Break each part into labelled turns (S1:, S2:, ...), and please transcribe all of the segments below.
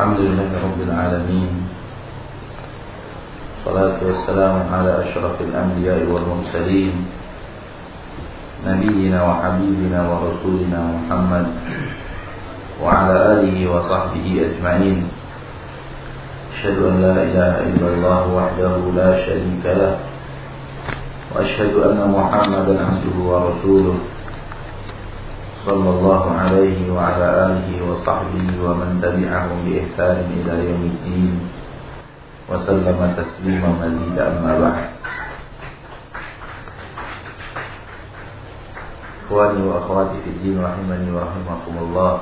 S1: الحمد لله رب العالمين. صلاة والسلام على أشرف الأنبياء والمرسلين. نبينا وحبيبنا ورسولنا محمد وعلى آله وصحبه أجمعين. أشهد أن لا إله إلا الله وحده لا شريك له. وأشهد أن محمدا عبده ورسوله. صلى الله عليه وعلى آله وصحبه ومن تبعهم بإحسان إلى يوم الدين وسلم تسليما مزيدا أما بعد إخواني وأخواتي في الدين رحمني ورحمكم الله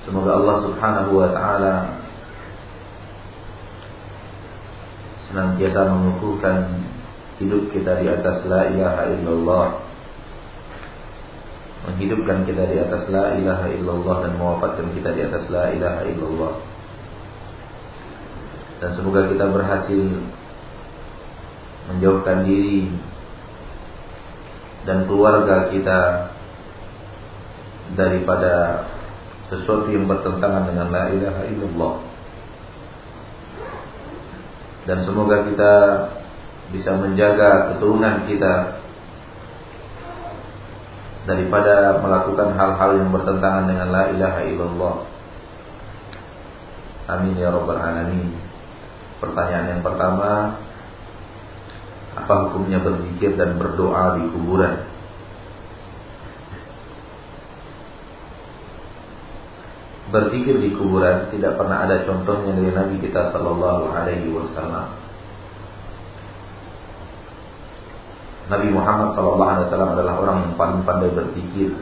S1: Semoga Allah subhanahu wa ta'ala Senantiasa mengukuhkan hidup kita di atas la ilaha illallah menghidupkan kita di atas la ilaha illallah dan mewafatkan kita di atas la ilaha illallah. Dan semoga kita berhasil menjauhkan diri dan keluarga kita daripada sesuatu yang bertentangan dengan la ilaha illallah. Dan semoga kita bisa menjaga keturunan kita daripada melakukan hal-hal yang bertentangan dengan la ilaha illallah. Amin ya rabbal alamin. Pertanyaan yang pertama apa hukumnya berzikir dan berdoa di kuburan? Berzikir di kuburan tidak pernah ada contohnya dari Nabi kita Sallallahu Alaihi Wasallam. Nabi Muhammad Wasallam adalah orang yang paling pandai berzikir,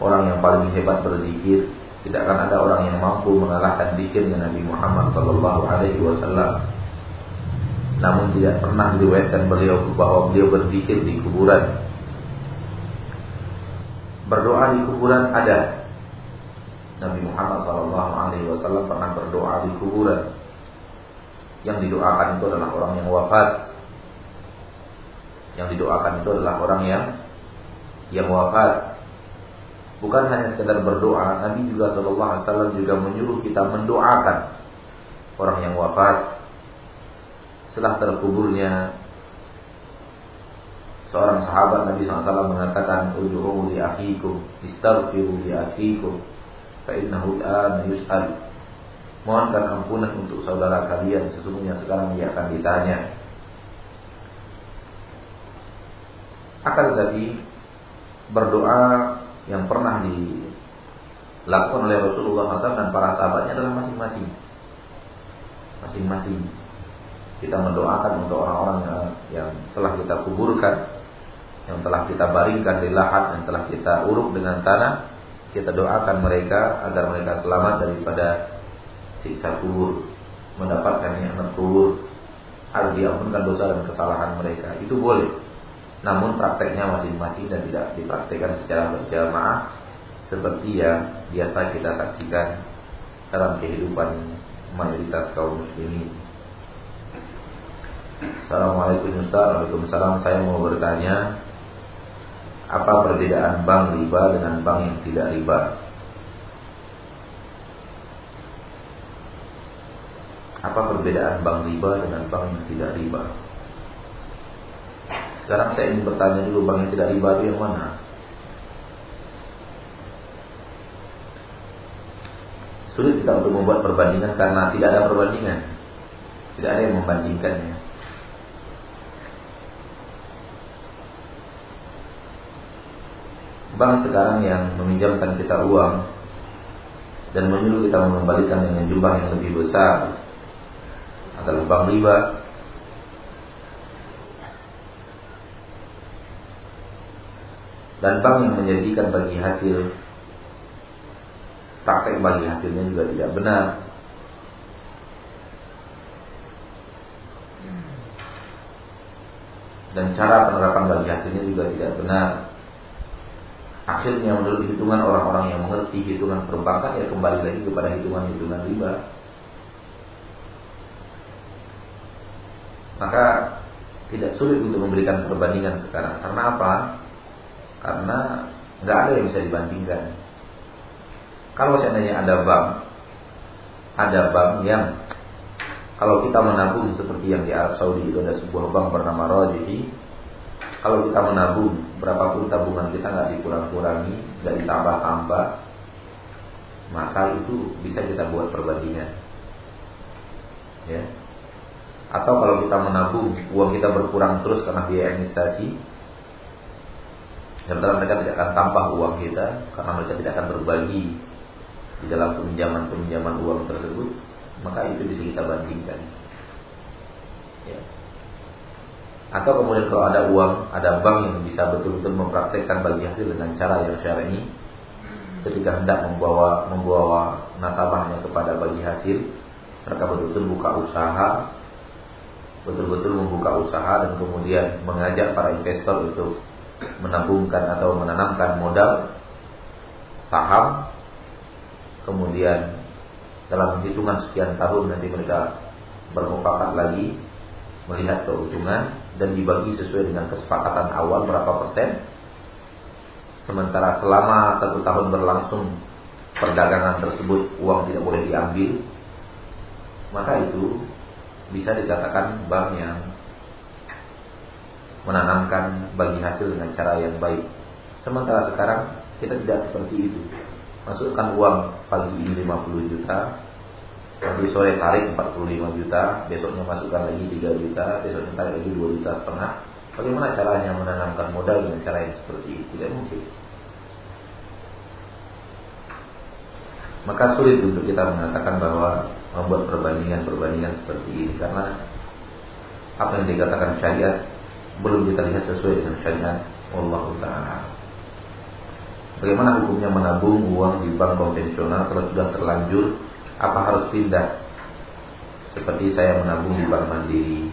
S1: orang yang paling hebat berzikir. Tidak akan ada orang yang mampu mengalahkan zikirnya Nabi Muhammad Wasallam. Namun tidak pernah diriwayatkan beliau bahwa beliau berzikir di kuburan. Berdoa di kuburan ada, Nabi Muhammad SAW pernah berdoa di kuburan. Yang didoakan itu adalah orang yang wafat. Yang didoakan itu adalah orang yang yang wafat. Bukan hanya sekedar berdoa, Nabi juga SAW juga menyuruh kita mendoakan orang yang wafat. Setelah terkuburnya seorang sahabat Nabi SAW mengatakan, Uju'u li akhikum, istaghfiru li akhikum, fa'innahu al yus'al. Mohonkan ampunan untuk saudara kalian sesungguhnya sekarang dia akan ditanya. Akan tetapi berdoa yang pernah dilakukan oleh Rasulullah SAW dan para sahabatnya adalah masing-masing. Masing-masing kita mendoakan untuk orang-orang yang, yang telah kita kuburkan, yang telah kita baringkan di lahat, yang telah kita uruk dengan tanah, kita doakan mereka agar mereka selamat daripada siksa kubur, mendapatkan nikmat kubur, agar diampunkan dosa dan kesalahan mereka. Itu boleh. Namun prakteknya masing-masing dan tidak dipraktekkan secara berjamaah seperti yang biasa kita saksikan dalam kehidupan mayoritas kaum muslimin. Assalamualaikum Ustaz Waalaikumsalam Saya mau bertanya apa perbedaan bank riba dengan bank yang tidak riba? Apa perbedaan bank riba dengan bank yang tidak riba? Sekarang saya ingin bertanya dulu bank yang tidak riba itu yang mana? Sulit kita untuk membuat perbandingan karena tidak ada perbandingan. Tidak ada yang membandingkannya. bank sekarang yang meminjamkan kita uang dan menyuruh kita mengembalikan dengan jumlah yang lebih besar adalah bank riba. Dan bank yang menjadikan bagi hasil praktek bagi hasilnya juga tidak benar. Dan cara penerapan bagi hasilnya juga tidak benar. Akhirnya menurut hitungan orang-orang yang mengerti hitungan perbankan ya kembali lagi kepada hitungan-hitungan riba. Maka tidak sulit untuk memberikan perbandingan sekarang. Karena apa? Karena nggak ada yang bisa dibandingkan. kalau seandainya ada bank, ada bank yang kalau kita menabung seperti yang di Arab Saudi itu ada sebuah bank bernama Rajihi, kalau kita menabung berapapun tabungan kita nggak dikurang-kurangi, nggak ditambah-tambah, maka itu bisa kita buat perbandingan. Ya. Atau kalau kita menabung uang kita berkurang terus karena biaya administrasi, sementara mereka tidak akan tambah uang kita karena mereka tidak akan berbagi di dalam peminjaman-peminjaman uang tersebut, maka itu bisa kita bandingkan. Ya. Atau kemudian kalau ada uang, ada bank yang bisa betul-betul mempraktekkan bagi hasil dengan cara yang syar'i, ketika hendak membawa membawa nasabahnya kepada bagi hasil, mereka betul-betul buka usaha, betul-betul membuka usaha dan kemudian mengajak para investor untuk menabungkan atau menanamkan modal saham, kemudian dalam hitungan sekian tahun nanti mereka bermufakat lagi melihat keuntungan dan dibagi sesuai dengan kesepakatan awal berapa persen. Sementara selama satu tahun berlangsung perdagangan tersebut uang tidak boleh diambil, maka itu bisa dikatakan bank yang menanamkan bagi hasil dengan cara yang baik. Sementara sekarang kita tidak seperti itu. Masukkan uang pagi ini 50 juta, Nanti sore tarik 45 juta, besoknya masukkan lagi 3 juta, besoknya tarik lagi 2 juta setengah. Bagaimana caranya menanamkan modal dengan cara yang seperti itu? Tidak mungkin. Maka sulit untuk kita mengatakan bahwa membuat perbandingan-perbandingan seperti ini karena apa yang dikatakan syariat belum kita lihat sesuai dengan syariat Allah Taala. Bagaimana hukumnya menabung uang di bank konvensional kalau sudah terlanjur apa harus pindah? Seperti saya menabung di bank mandiri.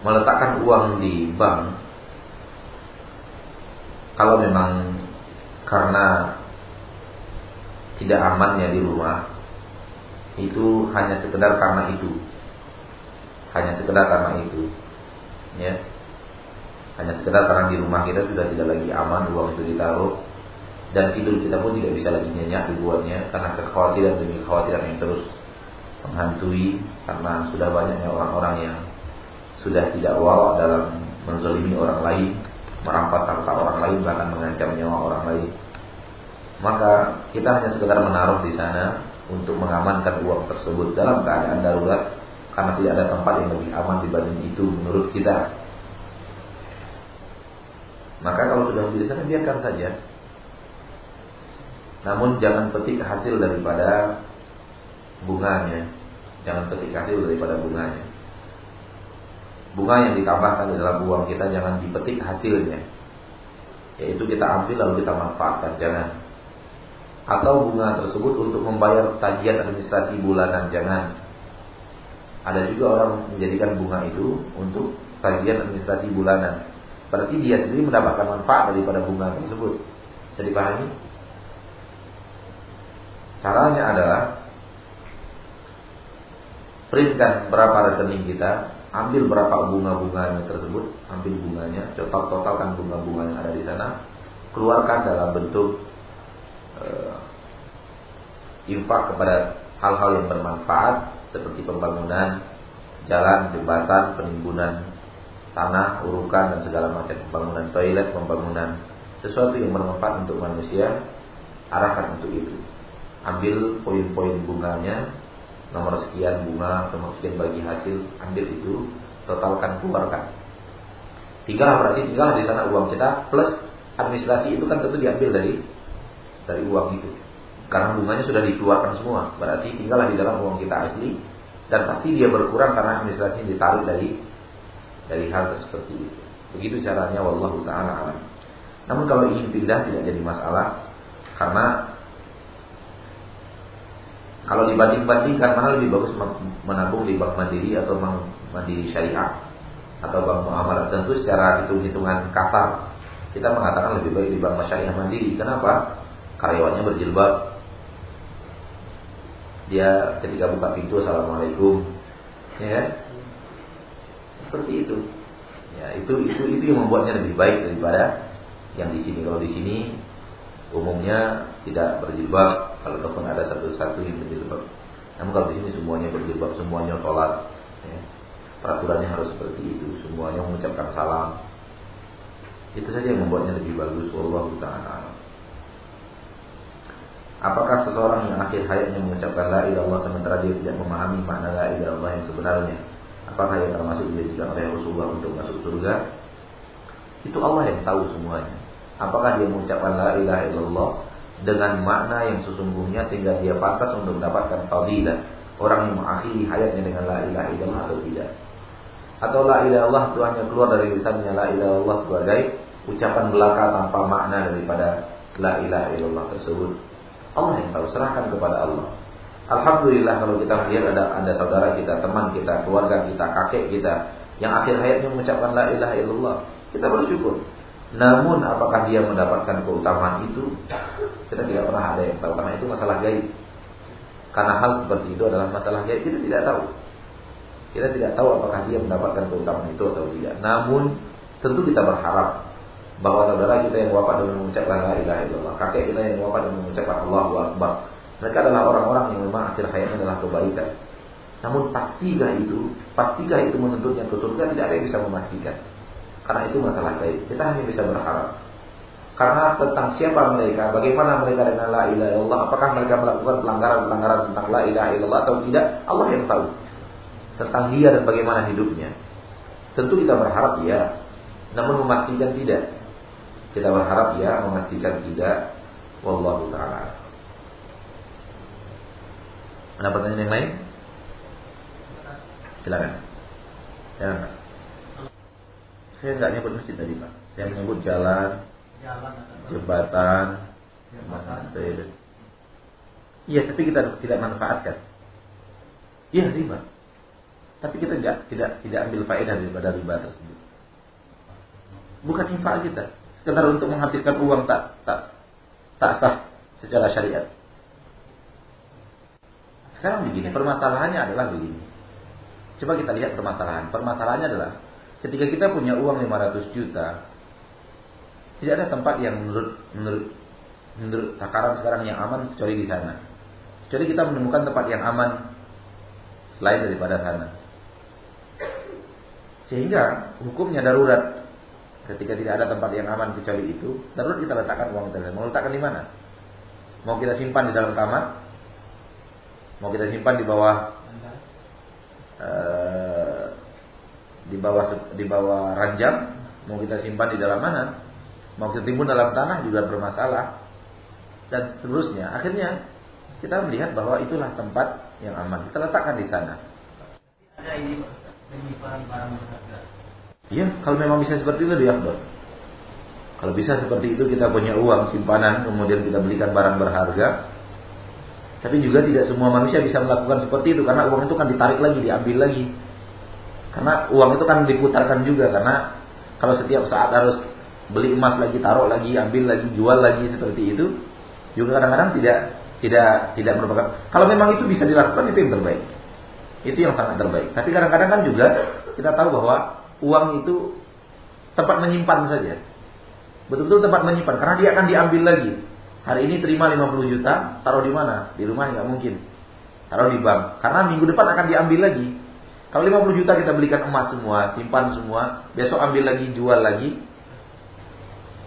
S1: Meletakkan uang di bank kalau memang karena tidak amannya di rumah itu hanya sekedar karena itu. Hanya sekedar karena itu. Ya. Hanya sekedar karena di rumah kita sudah tidak lagi aman uang itu ditaruh. Dan tidur kita pun tidak bisa lagi nyenyak dibuatnya karena kekhawatiran demi kekhawatiran yang terus menghantui karena sudah banyaknya orang-orang yang sudah tidak wow dalam menzalimi orang lain, merampas harta orang lain bahkan mengancam nyawa orang lain. Maka kita hanya sekedar menaruh di sana untuk mengamankan uang tersebut dalam keadaan darurat karena tidak ada tempat yang lebih aman dibanding itu menurut kita. Maka kalau sudah di sana biarkan saja namun jangan petik hasil daripada bunganya. Jangan petik hasil daripada bunganya. Bunga yang ditambahkan di dalam uang kita jangan dipetik hasilnya. Yaitu kita ambil lalu kita manfaatkan, jangan. Atau bunga tersebut untuk membayar tagihan administrasi bulanan, jangan. Ada juga orang menjadikan bunga itu untuk tagihan administrasi bulanan. Berarti dia sendiri mendapatkan manfaat daripada bunga tersebut. Jadi pahami? Caranya adalah printkan berapa rekening kita, ambil berapa bunga-bunganya tersebut, ambil bunganya, total totalkan bunga-bunga yang ada di sana, keluarkan dalam bentuk uh, infak kepada hal-hal yang bermanfaat seperti pembangunan jalan, jembatan, penimbunan tanah, urukan dan segala macam. Pembangunan toilet, pembangunan sesuatu yang bermanfaat untuk manusia, arahkan untuk itu. Ambil poin-poin bunganya nomor sekian bunga nomor sekian bagi hasil ambil itu totalkan keluarkan. Tinggal berarti tinggal di sana uang kita plus administrasi itu kan tentu diambil dari dari uang itu. Karena bunganya sudah dikeluarkan semua. Berarti tinggallah di dalam uang kita asli. Dan pasti dia berkurang karena administrasi ditarik dari dari hal seperti itu. Begitu caranya wallahu taala alam. Namun kalau ingin pindah tidak jadi masalah. Karena kalau dibanding-bandingkan mana lebih bagus menabung di bank mandiri atau bank mandiri syariah? Atau bank muamalah tentu secara hitung-hitungan kasar. Kita mengatakan lebih baik di bank syariah mandiri. Kenapa? Karyawannya berjilbab. Dia ketika buka pintu assalamualaikum, ya kan? Seperti itu. Ya itu itu itu yang membuatnya lebih baik daripada yang di sini. Kalau di sini umumnya tidak berjilbab, kalau ataupun ada satu-satu yang berjilbab. Namun kalau di sini semuanya berjilbab, semuanya sholat. Ya. Peraturannya harus seperti itu, semuanya mengucapkan salam. Itu saja yang membuatnya lebih bagus. Allah taala. Apakah seseorang yang akhir hayatnya mengucapkan la ilaha illallah sementara dia tidak memahami makna la ilaha illallah yang sebenarnya? Apakah ia termasuk dijadikan oleh Rasulullah untuk masuk surga? Itu Allah yang tahu semuanya. Apakah dia mengucapkan la ilaha illallah dengan makna yang sesungguhnya sehingga dia pantas untuk mendapatkan fadilah orang yang mengakhiri hayatnya dengan la ilaha illallah atau tidak? Atau la ilaha illallah itu hanya keluar dari lisannya la ilaha illallah sebagai ucapan belaka tanpa makna daripada la ilaha illallah tersebut? Allah yang tahu, serahkan kepada Allah. Alhamdulillah kalau kita melihat ada ada saudara kita, teman kita, keluarga kita, kakek kita yang akhir hayatnya mengucapkan la ilaha illallah, kita bersyukur. Namun apakah dia mendapatkan keutamaan itu? Kita tidak pernah ada yang tahu karena itu masalah gaib. Karena hal seperti itu adalah masalah gaib, kita tidak tahu. Kita tidak tahu apakah dia mendapatkan keutamaan itu atau tidak. Namun tentu kita berharap bahwa saudara kita yang wafat dengan mengucapkan la ilaha illallah, kakek kita yang wafat dengan mengucapkan Allahu akbar. Mereka adalah orang-orang yang memang akhir hayatnya adalah kebaikan. Namun pastikah itu, pastikah itu menuntutnya ke surga tidak ada yang bisa memastikan. Karena itu masalah gaib. Kita hanya bisa berharap. Karena tentang siapa mereka, bagaimana mereka dengan la ilaha illallah, apakah mereka melakukan pelanggaran-pelanggaran tentang la ilaha illallah atau tidak, Allah yang tahu. Tentang dia dan bagaimana hidupnya. Tentu kita berharap ya, namun memastikan tidak. Kita berharap ya memastikan tidak. Wallahu taala. Ada pertanyaan yang lain? Silakan. Ya, Saya nggak nyebut masjid tadi pak. Saya menyebut jalan, jembatan, Iya, tapi kita tidak manfaatkan. Iya riba. Tapi kita tidak tidak tidak ambil faedah daripada riba tersebut. Bukan infak kita sekedar untuk menghabiskan uang tak tak tak sah secara syariat. Sekarang begini, permasalahannya adalah begini. Coba kita lihat permasalahan. Permasalahannya adalah ketika kita punya uang 500 juta, tidak ada tempat yang menurut menurut menurut takaran sekarang yang aman kecuali di sana. Kecuali kita menemukan tempat yang aman selain daripada sana. Sehingga hukumnya darurat Ketika tidak ada tempat yang aman kecuali itu, darurat kita letakkan uang kita. Mau letakkan di mana? Mau kita simpan di dalam kamar? Mau kita simpan di bawah uh, di bawah di bawah ranjang? Mau kita simpan di dalam mana? Mau kita timbun dalam tanah juga bermasalah dan seterusnya. Akhirnya kita melihat bahwa itulah tempat yang aman. Kita letakkan di sana. Ada ini penyimpanan barang berharga Iya, kalau memang bisa seperti itu lebih afdal. Kalau bisa seperti itu kita punya uang simpanan kemudian kita belikan barang berharga. Tapi juga tidak semua manusia bisa melakukan seperti itu karena uang itu kan ditarik lagi, diambil lagi. Karena uang itu kan diputarkan juga karena kalau setiap saat harus beli emas lagi, taruh lagi, ambil lagi, jual lagi seperti itu juga kadang-kadang tidak tidak tidak merupakan kalau memang itu bisa dilakukan itu yang terbaik. Itu yang sangat terbaik. Tapi kadang-kadang kan juga kita tahu bahwa uang itu tempat menyimpan saja. Betul-betul tempat menyimpan karena dia akan diambil lagi. Hari ini terima 50 juta, taruh di mana? Di rumah nggak mungkin. Taruh di bank. Karena minggu depan akan diambil lagi. Kalau 50 juta kita belikan emas semua, simpan semua, besok ambil lagi, jual lagi.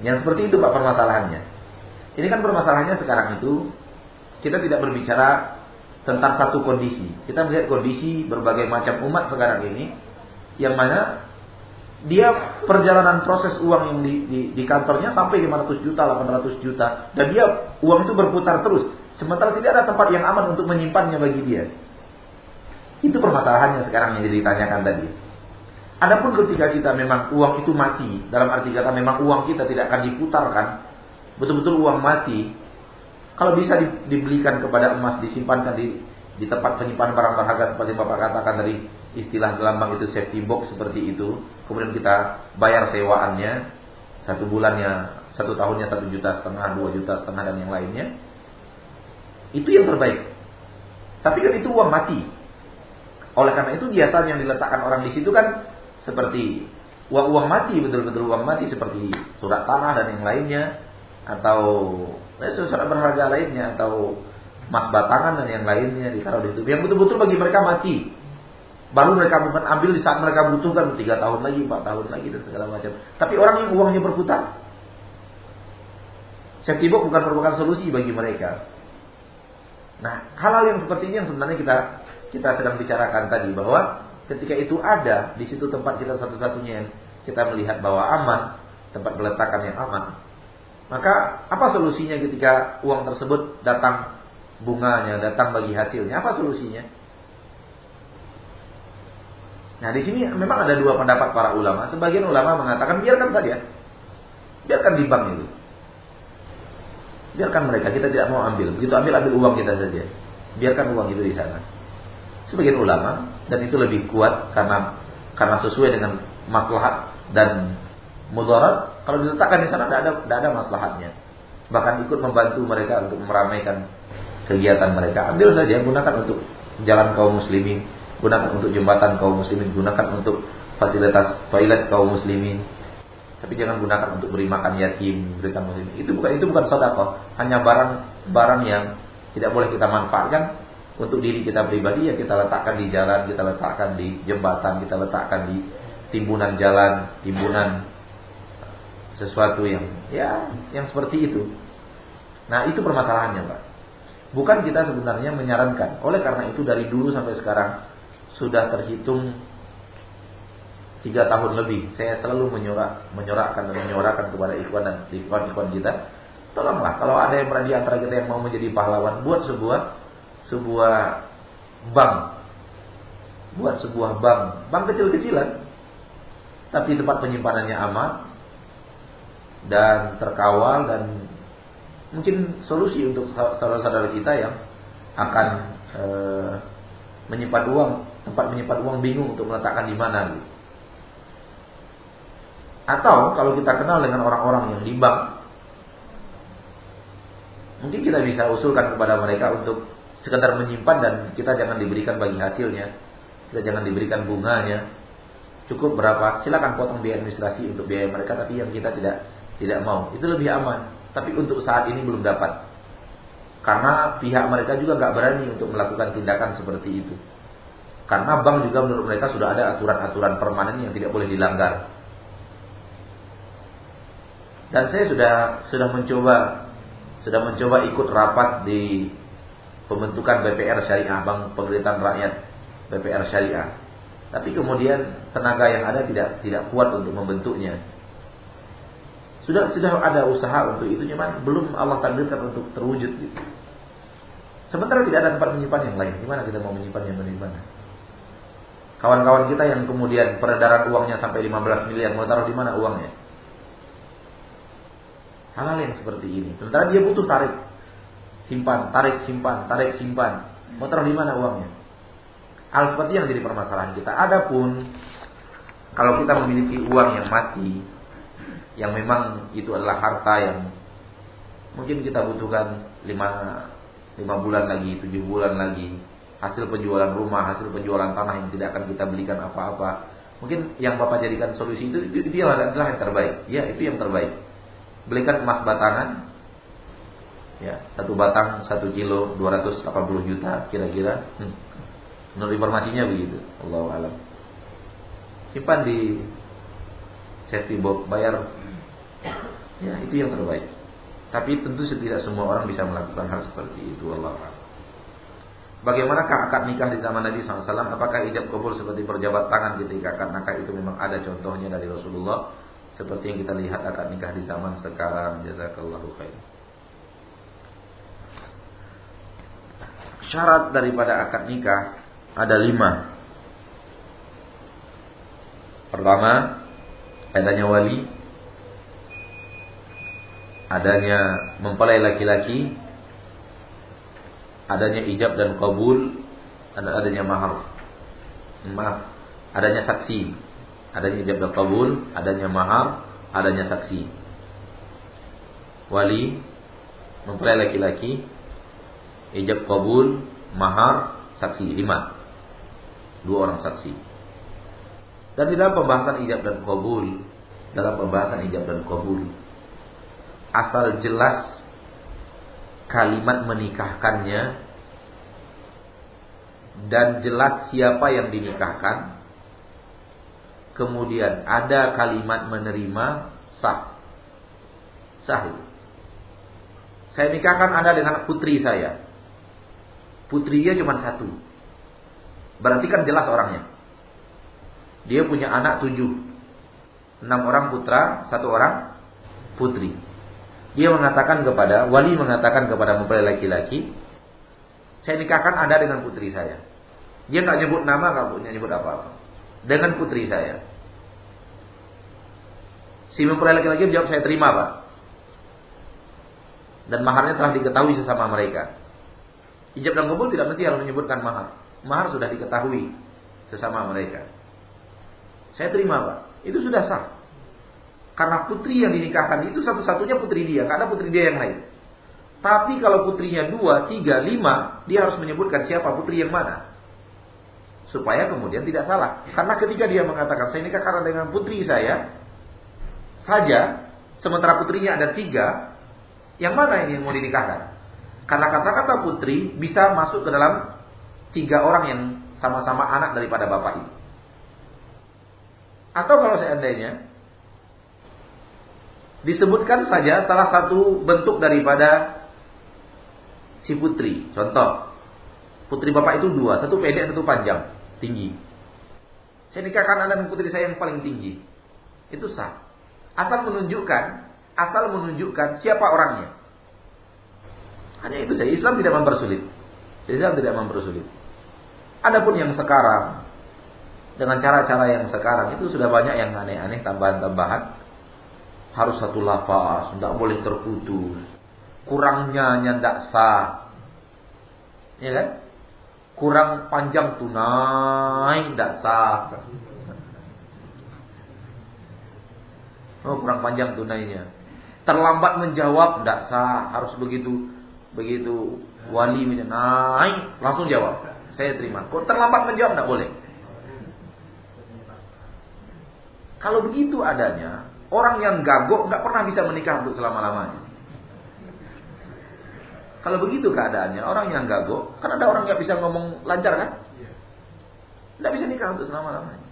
S1: Yang seperti itu Pak permasalahannya. Ini kan permasalahannya sekarang itu kita tidak berbicara tentang satu kondisi. Kita melihat kondisi berbagai macam umat sekarang ini yang mana dia perjalanan proses uang yang di, di, di kantornya sampai 500 juta, 800 juta. Dan dia uang itu berputar terus. Sementara tidak ada tempat yang aman untuk menyimpannya bagi dia. Itu permasalahannya sekarang yang ditanyakan tadi. Adapun ketika kita memang uang itu mati, dalam arti kata memang uang kita tidak akan diputarkan, betul-betul uang mati, kalau bisa dibelikan kepada emas, disimpankan di di tempat penyimpanan barang berharga seperti Bapak katakan dari istilah dalam bank itu safety box seperti itu, kemudian kita bayar sewaannya satu bulannya, satu tahunnya satu juta setengah, dua juta setengah dan yang lainnya, itu yang terbaik. Tapi kan itu uang mati. Oleh karena itu biasanya yang diletakkan orang di situ kan seperti uang uang mati betul-betul uang mati seperti surat tanah dan yang lainnya atau eh, surat berharga lainnya atau emas batangan dan yang lainnya ditaruh di situ yang betul-betul bagi mereka mati baru mereka ambil di saat mereka butuhkan tiga tahun lagi empat tahun lagi dan segala macam tapi orang yang uangnya berputar box bukan merupakan solusi bagi mereka nah hal-hal yang seperti ini yang sebenarnya kita kita sedang bicarakan tadi bahwa ketika itu ada di situ tempat kita satu-satunya yang kita melihat bahwa aman, tempat peletakan yang aman. Maka apa solusinya ketika uang tersebut datang bunganya, datang bagi hasilnya? Apa solusinya? Nah di sini memang ada dua pendapat para ulama. Sebagian ulama mengatakan biarkan saja, biarkan di bank itu, biarkan mereka kita tidak mau ambil. Begitu ambil ambil uang kita saja, biarkan uang itu di sana. Sebagian ulama dan itu lebih kuat karena karena sesuai dengan maslahat dan mudarat kalau diletakkan di sana tidak ada tidak ada maslahatnya bahkan ikut membantu mereka untuk meramaikan kegiatan mereka ambil saja gunakan untuk jalan kaum muslimin gunakan untuk jembatan kaum muslimin gunakan untuk fasilitas toilet kaum muslimin tapi jangan gunakan untuk beri makan yatim berikan muslim itu bukan itu bukan sedekah hanya barang barang yang tidak boleh kita manfaatkan untuk diri kita pribadi ya kita letakkan di jalan, kita letakkan di jembatan, kita letakkan di timbunan jalan, timbunan sesuatu yang ya yang seperti itu. Nah, itu permasalahannya, Pak. Bukan kita sebenarnya menyarankan. Oleh karena itu dari dulu sampai sekarang sudah terhitung tiga tahun lebih. Saya selalu menyorak, menyorakkan dan menyorakkan kepada ikhwan dan ikhwan-ikhwan kita. Tolonglah kalau ada yang berani antara kita yang mau menjadi pahlawan, buat sebuah sebuah bank. Buat sebuah bank, bank kecil-kecilan. Tapi tempat penyimpanannya aman dan terkawal dan mungkin solusi untuk saudara-saudara kita yang akan e, menyimpan uang, tempat menyimpan uang bingung untuk meletakkan di mana gitu. Atau kalau kita kenal dengan orang-orang yang di bank, mungkin kita bisa usulkan kepada mereka untuk sekedar menyimpan dan kita jangan diberikan bagi hasilnya. Kita jangan diberikan bunganya. Cukup berapa? Silakan potong biaya administrasi untuk biaya mereka tapi yang kita tidak tidak mau. Itu lebih aman. Tapi untuk saat ini belum dapat. Karena pihak mereka juga nggak berani untuk melakukan tindakan seperti itu. Karena bank juga menurut mereka sudah ada aturan-aturan permanen yang tidak boleh dilanggar. Dan saya sudah sudah mencoba sudah mencoba ikut rapat di pembentukan BPR Syariah, Bank Penggelitan Rakyat BPR Syariah. Tapi kemudian tenaga yang ada tidak tidak kuat untuk membentuknya. Sudah sudah ada usaha untuk itu, cuman belum Allah takdirkan untuk terwujud gitu. Sementara tidak ada tempat menyimpan yang lain. Gimana kita mau menyimpan yang di mana? Kawan-kawan kita yang kemudian peredaran uangnya sampai 15 miliar, mau taruh di mana uangnya? Hal-hal yang seperti ini. Sementara dia butuh tarik simpan, tarik, simpan, tarik, simpan. Mau taruh di mana uangnya? Hal seperti yang jadi permasalahan kita. Adapun kalau kita memiliki uang yang mati, yang memang itu adalah harta yang mungkin kita butuhkan lima, lima bulan lagi, tujuh bulan lagi, hasil penjualan rumah, hasil penjualan tanah yang tidak akan kita belikan apa-apa. Mungkin yang Bapak jadikan solusi itu, itu, itu adalah yang terbaik. Ya, itu yang terbaik. Belikan emas batangan, ya satu batang satu kilo 280 juta kira-kira hmm. menurut informasinya begitu Allah alam simpan di safety box bayar ya itu yang terbaik tapi tentu tidak semua orang bisa melakukan hal seperti itu Allah alam Bagaimanakah akad nikah di zaman Nabi SAW? Apakah ijab kabul seperti perjabat tangan ketika akad nikah itu memang ada contohnya dari Rasulullah? Seperti yang kita lihat akad nikah di zaman sekarang. Jazakallahu khair. syarat daripada akad nikah ada lima. Pertama, adanya wali, adanya mempelai laki-laki, adanya ijab dan kabul, adanya mahar. Maaf, adanya saksi, adanya ijab dan kabul, adanya mahar, adanya saksi. Wali, mempelai laki-laki, ijab kabul, mahar, saksi lima. Dua orang saksi. Dan di dalam pembahasan ijab dan kabul, dalam pembahasan ijab dan kabul, asal jelas kalimat menikahkannya dan jelas siapa yang dinikahkan. Kemudian ada kalimat menerima sah. Sah. Saya nikahkan Anda dengan putri saya. Putrinya cuma satu. Berarti kan jelas orangnya. Dia punya anak tujuh. Enam orang putra, satu orang putri. Dia mengatakan kepada, wali mengatakan kepada mempelai laki-laki, saya nikahkan anda dengan putri saya. Dia nggak nyebut nama, nggak punya nyebut apa-apa. Dengan putri saya. Si mempelai laki-laki jawab, saya terima pak. Dan maharnya telah diketahui sesama mereka. Ijab dan kabul tidak mesti harus menyebutkan mahar. Mahar sudah diketahui sesama mereka. Saya terima pak. Itu sudah sah. Karena putri yang dinikahkan itu satu-satunya putri dia. Karena putri dia yang lain. Tapi kalau putrinya dua, tiga, lima, dia harus menyebutkan siapa putri yang mana. Supaya kemudian tidak salah. Karena ketika dia mengatakan, saya nikahkan dengan putri saya, saja, sementara putrinya ada tiga, yang mana ini yang mau dinikahkan? Karena kata-kata putri bisa masuk ke dalam tiga orang yang sama-sama anak daripada bapak ini. Atau kalau seandainya disebutkan saja salah satu bentuk daripada si putri. Contoh, putri bapak itu dua, satu pendek, satu panjang, tinggi. Saya nikahkan anda dengan putri saya yang paling tinggi. Itu sah. Asal menunjukkan, asal menunjukkan siapa orangnya. Hanya itu saja. Islam tidak mempersulit. Islam tidak mempersulit. Adapun yang sekarang dengan cara-cara yang sekarang itu sudah banyak yang aneh-aneh tambahan-tambahan harus satu lafaz tidak boleh terputus. Kurangnya tidak sah. Ya kan? Kurang panjang tunai tidak sah. Oh kurang panjang tunainya terlambat menjawab tidak sah. Harus begitu begitu wali naik langsung jawab. Saya terima. Kok terlambat menjawab tidak boleh? Kalau begitu adanya, orang yang gagok nggak pernah bisa menikah untuk selama-lamanya. Kalau begitu keadaannya, orang yang gagok, kan ada orang nggak bisa ngomong lancar kan? Nggak bisa nikah untuk selama-lamanya.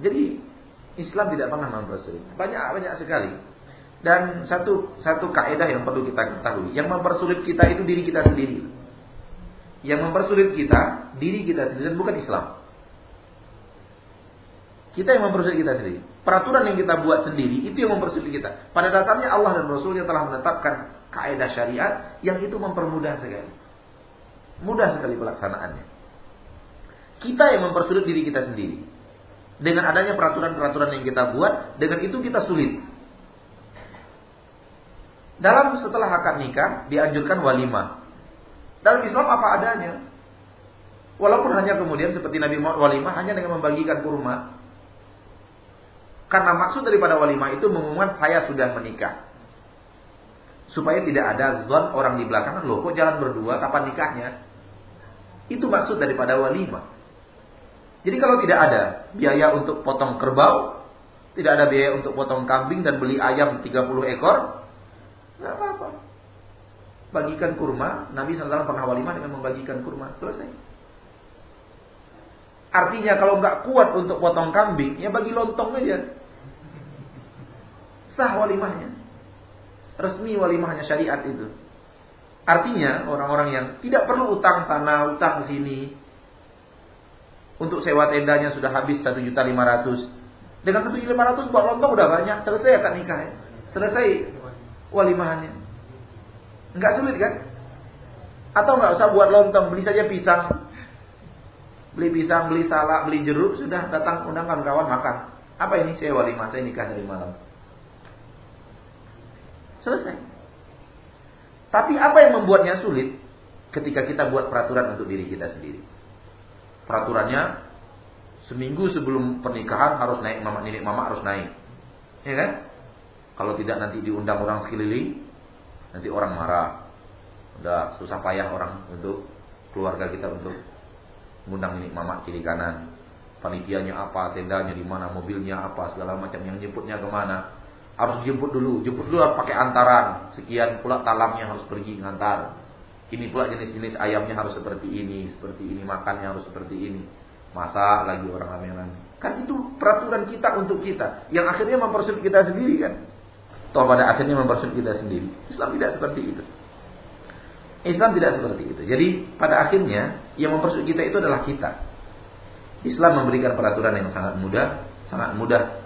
S1: Jadi Islam tidak pernah mempersulit. Banyak banyak sekali. Dan satu satu kaidah yang perlu kita ketahui, yang mempersulit kita itu diri kita sendiri. Yang mempersulit kita diri kita sendiri bukan Islam. Kita yang mempersulit kita sendiri. Peraturan yang kita buat sendiri itu yang mempersulit kita. Pada dasarnya Allah dan Rasulnya telah menetapkan kaidah syariat yang itu mempermudah sekali. Mudah sekali pelaksanaannya. Kita yang mempersulit diri kita sendiri. Dengan adanya peraturan-peraturan yang kita buat, dengan itu kita sulit. Dalam setelah akad nikah dianjurkan walimah. Dalam Islam apa adanya. Walaupun hanya kemudian seperti Nabi Muhammad walimah hanya dengan membagikan kurma, karena maksud daripada walimah itu mengumumkan saya sudah menikah. Supaya tidak ada zon orang di belakang, loh kok jalan berdua, kapan nikahnya? Itu maksud daripada walimah. Jadi kalau tidak ada biaya untuk potong kerbau, tidak ada biaya untuk potong kambing dan beli ayam 30 ekor, nggak apa-apa. Bagikan kurma, Nabi SAW pernah walimah dengan membagikan kurma, selesai. Artinya kalau nggak kuat untuk potong kambing, ya bagi lontong aja sah walimahnya. Resmi walimahnya syariat itu. Artinya orang-orang yang tidak perlu utang sana, utang sini. Untuk sewa tendanya sudah habis satu juta lima ratus. Dengan satu juta lima ratus buat lontong udah banyak. Selesai akad nikah ya. Selesai walimahannya. Enggak sulit kan? Atau nggak usah buat lontong, beli saja pisang. Beli pisang, beli salak, beli jeruk, sudah datang undangkan kawan makan. Apa ini saya walimah, saya nikah dari malam. Selesai. Tapi apa yang membuatnya sulit? Ketika kita buat peraturan untuk diri kita sendiri. Peraturannya seminggu sebelum pernikahan harus naik mama nenek mama harus naik. Ya kan? Kalau tidak nanti diundang orang sekeliling, nanti orang marah. Udah susah payah orang untuk keluarga kita untuk ngundang ini mamak kiri kanan. Panitianya apa, tendanya di mana, mobilnya apa, segala macam yang jemputnya ke mana. Harus jemput dulu, jemput dulu harus pakai antaran. Sekian pula talamnya harus pergi ngantar. Ini pula jenis-jenis ayamnya harus seperti ini, seperti ini makannya harus seperti ini. Masa lagi orang amenan. Kan itu peraturan kita untuk kita. Yang akhirnya mempersulit kita sendiri kan. Toh pada akhirnya mempersulit kita sendiri. Islam tidak seperti itu. Islam tidak seperti itu. Jadi pada akhirnya yang mempersulit kita itu adalah kita. Islam memberikan peraturan yang sangat mudah, sangat mudah.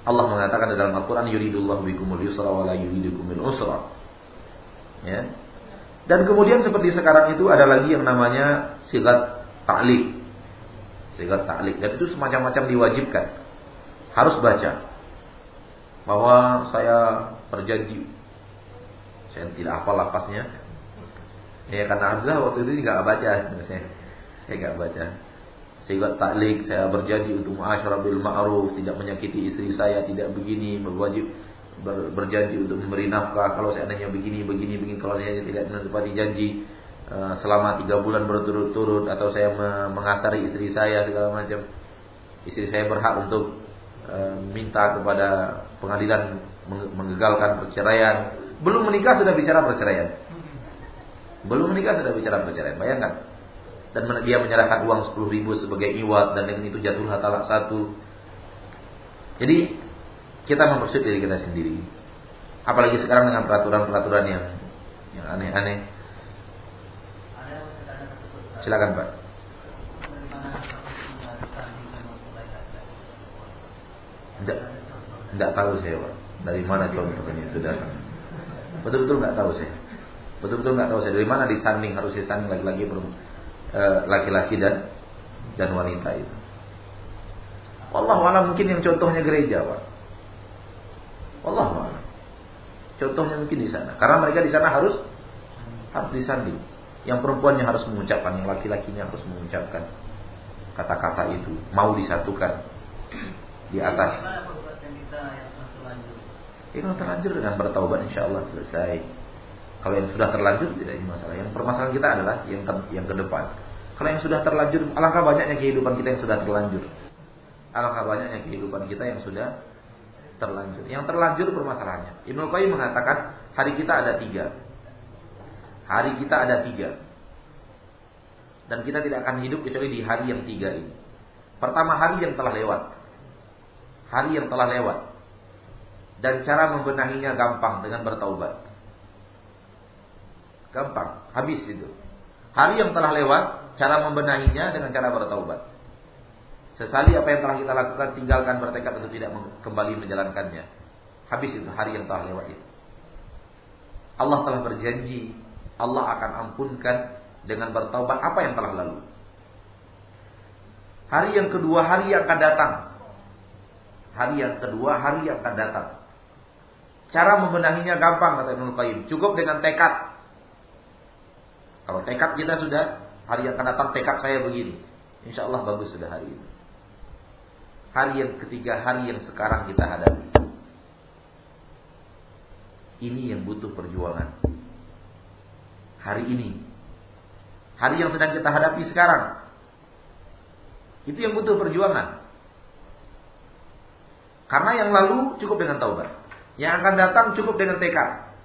S1: Allah mengatakan dalam Al-Qur'an yuridullahu bikumul yusra wa la yuridukumul usra. Ya. Dan kemudian seperti sekarang itu ada lagi yang namanya sigat ta'liq. Sigat ta'liq. Dan itu semacam-macam diwajibkan. Harus baca. Bahwa saya berjanji. Saya tidak hafal lapasnya. Ya karena Hamzah waktu itu nggak baca saya. Saya baca. Sehingga taklik saya berjanji untuk ma'asyara bil ma'ruf, tidak menyakiti istri saya, tidak begini, berwajib ber, berjanji untuk memberi nafkah kalau seandainya begini begini begini kalau saya tidak menepati janji uh, selama tiga bulan berturut-turut atau saya mengasari istri saya segala macam istri saya berhak untuk uh, minta kepada pengadilan menggagalkan perceraian belum menikah sudah bicara perceraian belum menikah sudah bicara perceraian. Bayangkan. Dan dia menyerahkan uang 10 ribu sebagai iwat dan dengan itu jatuhlah talak satu. Jadi kita mempersulit diri kita sendiri. Apalagi sekarang dengan peraturan-peraturan yang yang aneh-aneh. Silakan Pak. Tidak, tidak tahu saya Pak. Dari mana contohnya itu datang. Betul-betul nggak tahu saya. Betul-betul nggak tahu saya dari mana disanding harus disanding laki-laki eh, laki-laki dan dan wanita itu. Allah alam mungkin yang contohnya gereja, Pak. Allah alam. Contohnya mungkin di sana. Karena mereka di sana harus harus disanding. Yang perempuannya harus mengucapkan, yang laki-lakinya harus mengucapkan kata-kata itu, mau disatukan di atas. Ini terlanjur dengan bertaubat insya Allah selesai. Kalau yang sudah terlanjur tidak masalah. Yang permasalahan kita adalah yang ke, yang ke depan. Kalau yang sudah terlanjur, alangkah banyaknya kehidupan kita yang sudah terlanjur. Alangkah banyaknya kehidupan kita yang sudah terlanjur. Yang terlanjur permasalahannya. Ibnu Qayyim mengatakan hari kita ada tiga. Hari kita ada tiga. Dan kita tidak akan hidup kecuali di hari yang tiga ini. Pertama hari yang telah lewat. Hari yang telah lewat. Dan cara membenahinya gampang dengan bertaubat. Gampang, habis itu. Hari yang telah lewat, cara membenahinya dengan cara bertaubat. Sesali apa yang telah kita lakukan, tinggalkan bertekad untuk tidak kembali menjalankannya. Habis itu hari yang telah lewat itu. Allah telah berjanji, Allah akan ampunkan dengan bertaubat apa yang telah lalu. Hari yang kedua, hari yang akan datang. Hari yang kedua, hari yang akan datang. Cara membenahinya gampang kata Ibnu Qayyim. Cukup dengan tekad kalau tekad kita sudah, hari yang akan datang tekad saya begini. Insya Allah bagus sudah hari ini. Hari yang ketiga, hari yang sekarang kita hadapi. Ini yang butuh perjuangan. Hari ini. Hari yang sedang kita hadapi sekarang. Itu yang butuh perjuangan. Karena yang lalu cukup dengan taubat. Yang akan datang cukup dengan tekad.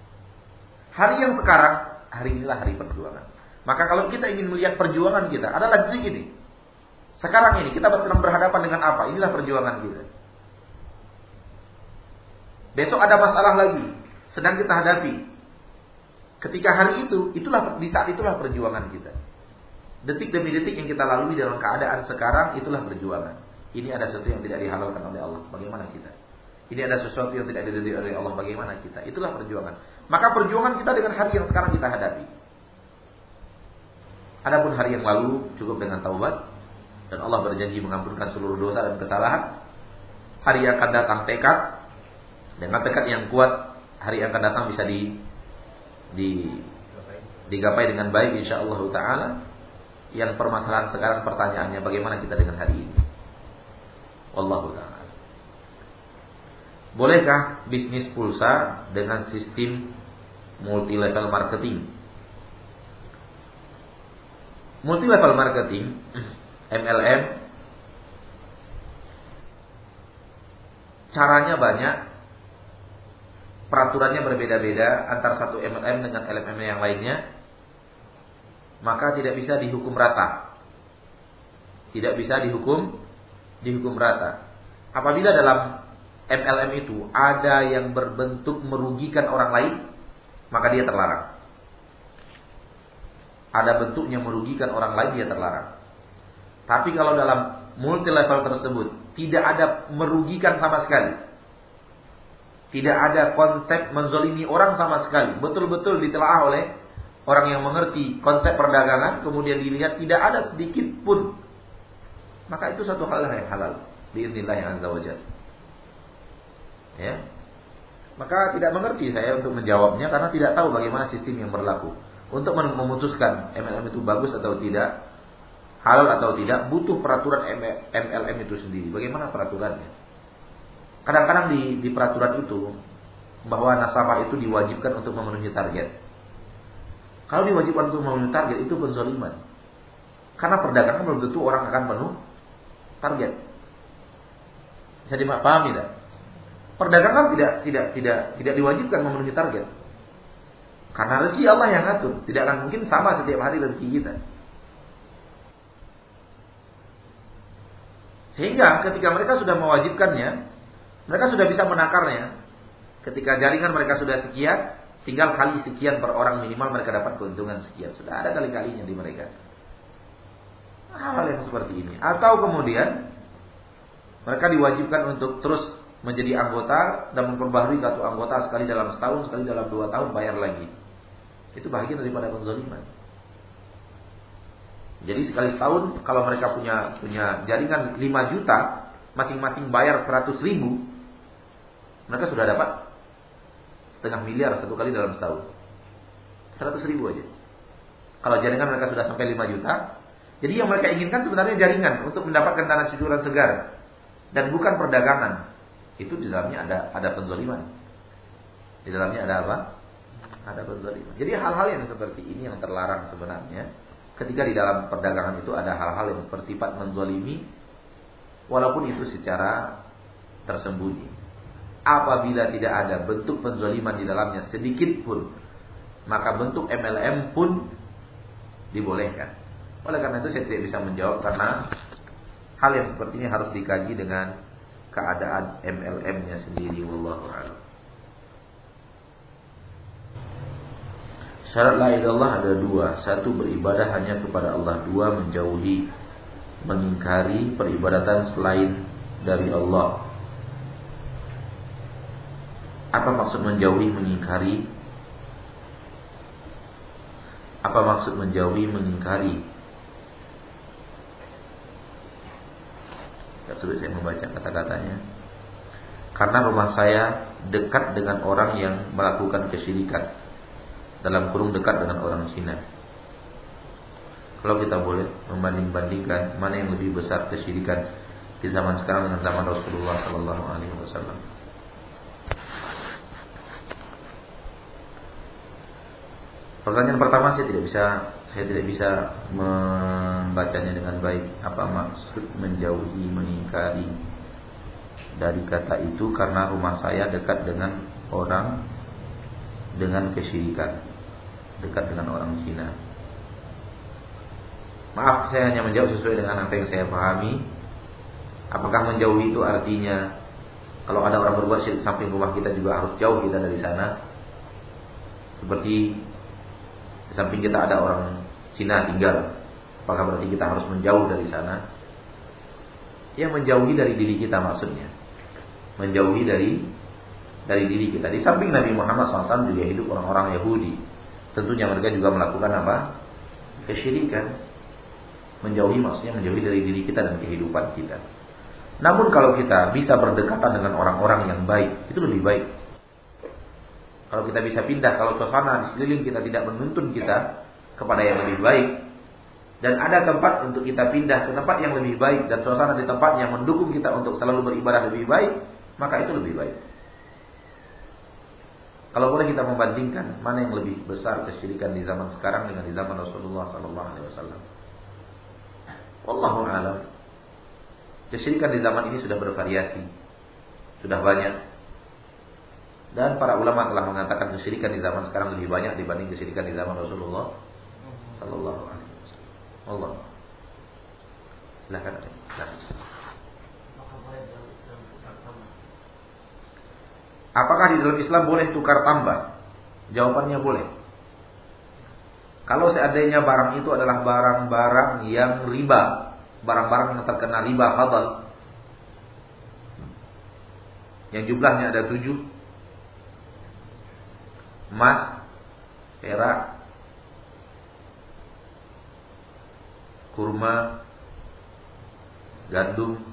S1: Hari yang sekarang, hari inilah hari perjuangan. Maka kalau kita ingin melihat perjuangan kita, adalah detik ini. Sekarang ini kita sedang berhadapan dengan apa? Inilah perjuangan kita. Besok ada masalah lagi, sedang kita hadapi. Ketika hari itu, itulah di saat itulah perjuangan kita. Detik demi detik yang kita lalui dalam keadaan sekarang itulah perjuangan. Ini ada sesuatu yang tidak dihalalkan oleh Allah. Bagaimana kita? Ini ada sesuatu yang tidak diridhoi oleh Allah. Bagaimana kita? Itulah perjuangan. Maka perjuangan kita dengan hari yang sekarang kita hadapi. Adapun hari yang lalu cukup dengan taubat dan Allah berjanji mengampunkan seluruh dosa dan kesalahan. Hari yang akan datang tekad dengan tekad yang kuat, hari yang akan datang bisa di di digapai dengan baik insya Allah taala. Yang permasalahan sekarang pertanyaannya bagaimana kita dengan hari ini? Wallahu taala. Bolehkah bisnis pulsa dengan sistem multi level marketing? multi level marketing MLM caranya banyak peraturannya berbeda-beda antara satu MLM dengan LMM yang lainnya maka tidak bisa dihukum rata tidak bisa dihukum dihukum rata apabila dalam MLM itu ada yang berbentuk merugikan orang lain maka dia terlarang ada bentuknya merugikan orang lain dia terlarang. Tapi kalau dalam multi level tersebut tidak ada merugikan sama sekali. Tidak ada konsep menzolimi orang sama sekali. Betul-betul ditelaah oleh orang yang mengerti konsep perdagangan. Kemudian dilihat tidak ada sedikit pun. Maka itu satu hal yang halal. Biiznillah yang azza wajal. Ya. Maka tidak mengerti saya untuk menjawabnya karena tidak tahu bagaimana sistem yang berlaku untuk memutuskan MLM itu bagus atau tidak, halal atau tidak, butuh peraturan MLM itu sendiri. Bagaimana peraturannya? Kadang-kadang di, di peraturan itu bahwa nasabah itu diwajibkan untuk memenuhi target. Kalau diwajibkan untuk memenuhi target itu penzoliman. Karena perdagangan belum tentu orang akan penuh target. Bisa dipahami tidak? Perdagangan tidak tidak tidak tidak diwajibkan memenuhi target. Karena rezeki Allah yang ngatur, tidak akan mungkin sama setiap hari rezeki kita. Sehingga ketika mereka sudah mewajibkannya, mereka sudah bisa menakarnya. Ketika jaringan mereka sudah sekian, tinggal kali sekian per orang minimal mereka dapat keuntungan sekian. Sudah ada kali-kalinya di mereka. Hal yang seperti ini. Atau kemudian mereka diwajibkan untuk terus menjadi anggota dan memperbaharui kartu anggota sekali dalam setahun, sekali dalam dua tahun bayar lagi. Itu bagian daripada penzaliman. Jadi sekali setahun kalau mereka punya punya jaringan 5 juta, masing-masing bayar 100 ribu, mereka sudah dapat setengah miliar satu kali dalam setahun. 100 ribu aja. Kalau jaringan mereka sudah sampai 5 juta, jadi yang mereka inginkan sebenarnya jaringan untuk mendapatkan tanah cucuran segar dan bukan perdagangan. Itu di dalamnya ada ada penzaliman. Di dalamnya ada apa? ada kezaliman. Jadi hal-hal yang seperti ini yang terlarang sebenarnya. Ketika di dalam perdagangan itu ada hal-hal yang bersifat menzalimi walaupun itu secara tersembunyi. Apabila tidak ada bentuk penzaliman di dalamnya sedikit pun, maka bentuk MLM pun dibolehkan. Oleh karena itu saya tidak bisa menjawab karena hal yang seperti ini harus dikaji dengan keadaan MLM-nya sendiri wallahu a'lam. Syarat la ilallah ada dua. Satu beribadah hanya kepada Allah. Dua menjauhi, mengingkari peribadatan selain dari Allah. Apa maksud menjauhi, mengingkari? Apa maksud menjauhi, mengingkari? Tak sulit saya membaca kata-katanya. Karena rumah saya dekat dengan orang yang melakukan kesyirikan dalam kurung dekat dengan orang Cina. Kalau kita boleh membanding-bandingkan mana yang lebih besar kesyirikan di zaman sekarang dengan zaman Rasulullah Sallallahu Alaihi Wasallam. Pertanyaan pertama saya tidak bisa saya tidak bisa membacanya dengan baik. Apa maksud menjauhi, mengingkari dari kata itu karena rumah saya dekat dengan orang dengan kesyirikan dekat dengan orang Cina. Maaf, saya hanya menjawab sesuai dengan apa yang saya pahami. Apakah menjauhi itu artinya kalau ada orang berbuat syirik samping rumah kita juga harus jauh kita dari sana? Seperti di samping kita ada orang Cina tinggal, apakah berarti kita harus menjauh dari sana? Ya menjauhi dari diri kita maksudnya. Menjauhi dari dari diri kita. Di samping Nabi Muhammad SAW juga hidup orang-orang Yahudi tentunya mereka juga melakukan apa? Kesyirikan. Menjauhi maksudnya menjauhi dari diri kita dan kehidupan kita. Namun kalau kita bisa berdekatan dengan orang-orang yang baik, itu lebih baik. Kalau kita bisa pindah, kalau suasana di sekeliling kita tidak menuntun kita kepada yang lebih baik, dan ada tempat untuk kita pindah ke tempat yang lebih baik dan suasana di tempat yang mendukung kita untuk selalu beribadah lebih baik, maka itu lebih baik. Kalau boleh kita membandingkan mana yang lebih besar kesyirikan di zaman sekarang dengan di zaman Rasulullah Sallallahu Alaihi Wasallam. Wallahu a'lam. Kesyirikan di zaman ini sudah bervariasi. Sudah banyak. Dan para ulama telah mengatakan kesyirikan di zaman sekarang lebih banyak dibanding kesyirikan di zaman Rasulullah sallallahu alaihi wasallam. Allah. Silakan. Apakah di dalam Islam boleh tukar tambah? Jawabannya boleh. Kalau seandainya barang itu adalah barang-barang yang riba, barang-barang yang terkena riba fadal, yang jumlahnya ada tujuh, emas, perak, kurma, gandum,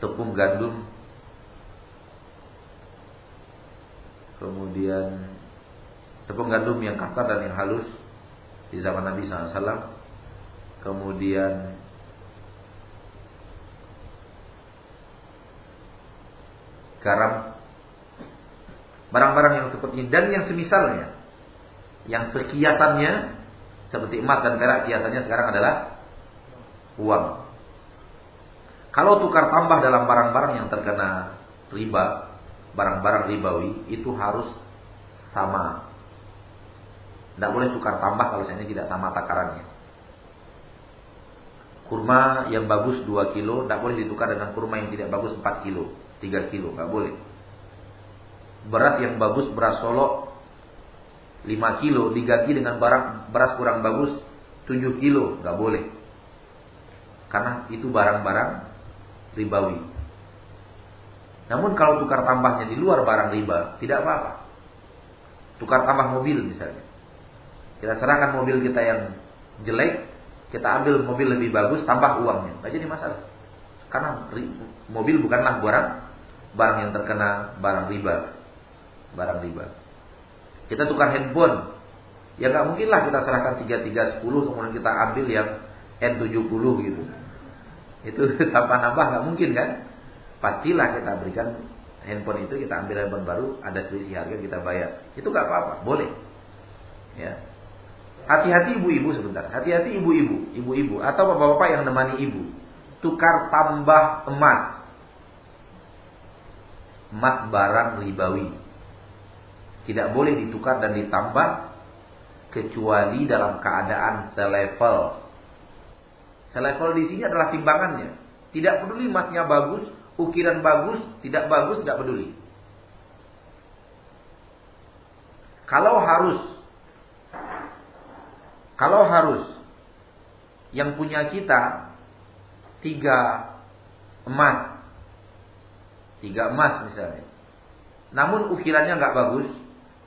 S1: tepung gandum, kemudian tepung gandum yang kasar dan yang halus di zaman Nabi SAW. Kemudian garam, barang-barang yang seperti ini dan yang semisalnya, yang sekiatannya seperti emas dan perak kiasannya sekarang adalah uang. Kalau tukar tambah dalam barang-barang yang terkena riba, barang-barang ribawi itu harus sama tidak boleh tukar tambah kalau ini tidak sama takarannya. Kurma yang bagus 2 kilo tidak boleh ditukar dengan kurma yang tidak bagus 4 kilo, 3 kilo, nggak boleh. Beras yang bagus, beras solo 5 kilo diganti dengan barang beras kurang bagus 7 kilo, nggak boleh. Karena itu barang-barang ribawi. Namun kalau tukar tambahnya di luar barang riba, tidak apa-apa. Tukar tambah mobil misalnya. Kita serahkan mobil kita yang jelek, kita ambil mobil lebih bagus, tambah uangnya. Tidak jadi masalah. Karena mobil bukanlah barang barang yang terkena barang riba. Barang riba. Kita tukar handphone. Ya nggak mungkin lah kita serahkan 3310 kemudian kita ambil yang N70 gitu. Itu tanpa nambah nggak mungkin kan? Pastilah kita berikan handphone itu kita ambil handphone baru ada selisih harga kita bayar. Itu nggak apa-apa, boleh. Ya. Hati-hati ibu-ibu sebentar. Hati-hati ibu-ibu, ibu-ibu atau bapak-bapak yang nemani ibu. Tukar tambah emas. Emas barang ribawi. Tidak boleh ditukar dan ditambah kecuali dalam keadaan selevel. Selevel di sini adalah timbangannya. Tidak peduli emasnya bagus, ukiran bagus, tidak bagus, tidak peduli. Kalau harus kalau harus yang punya kita tiga emas, tiga emas misalnya, namun ukirannya nggak bagus,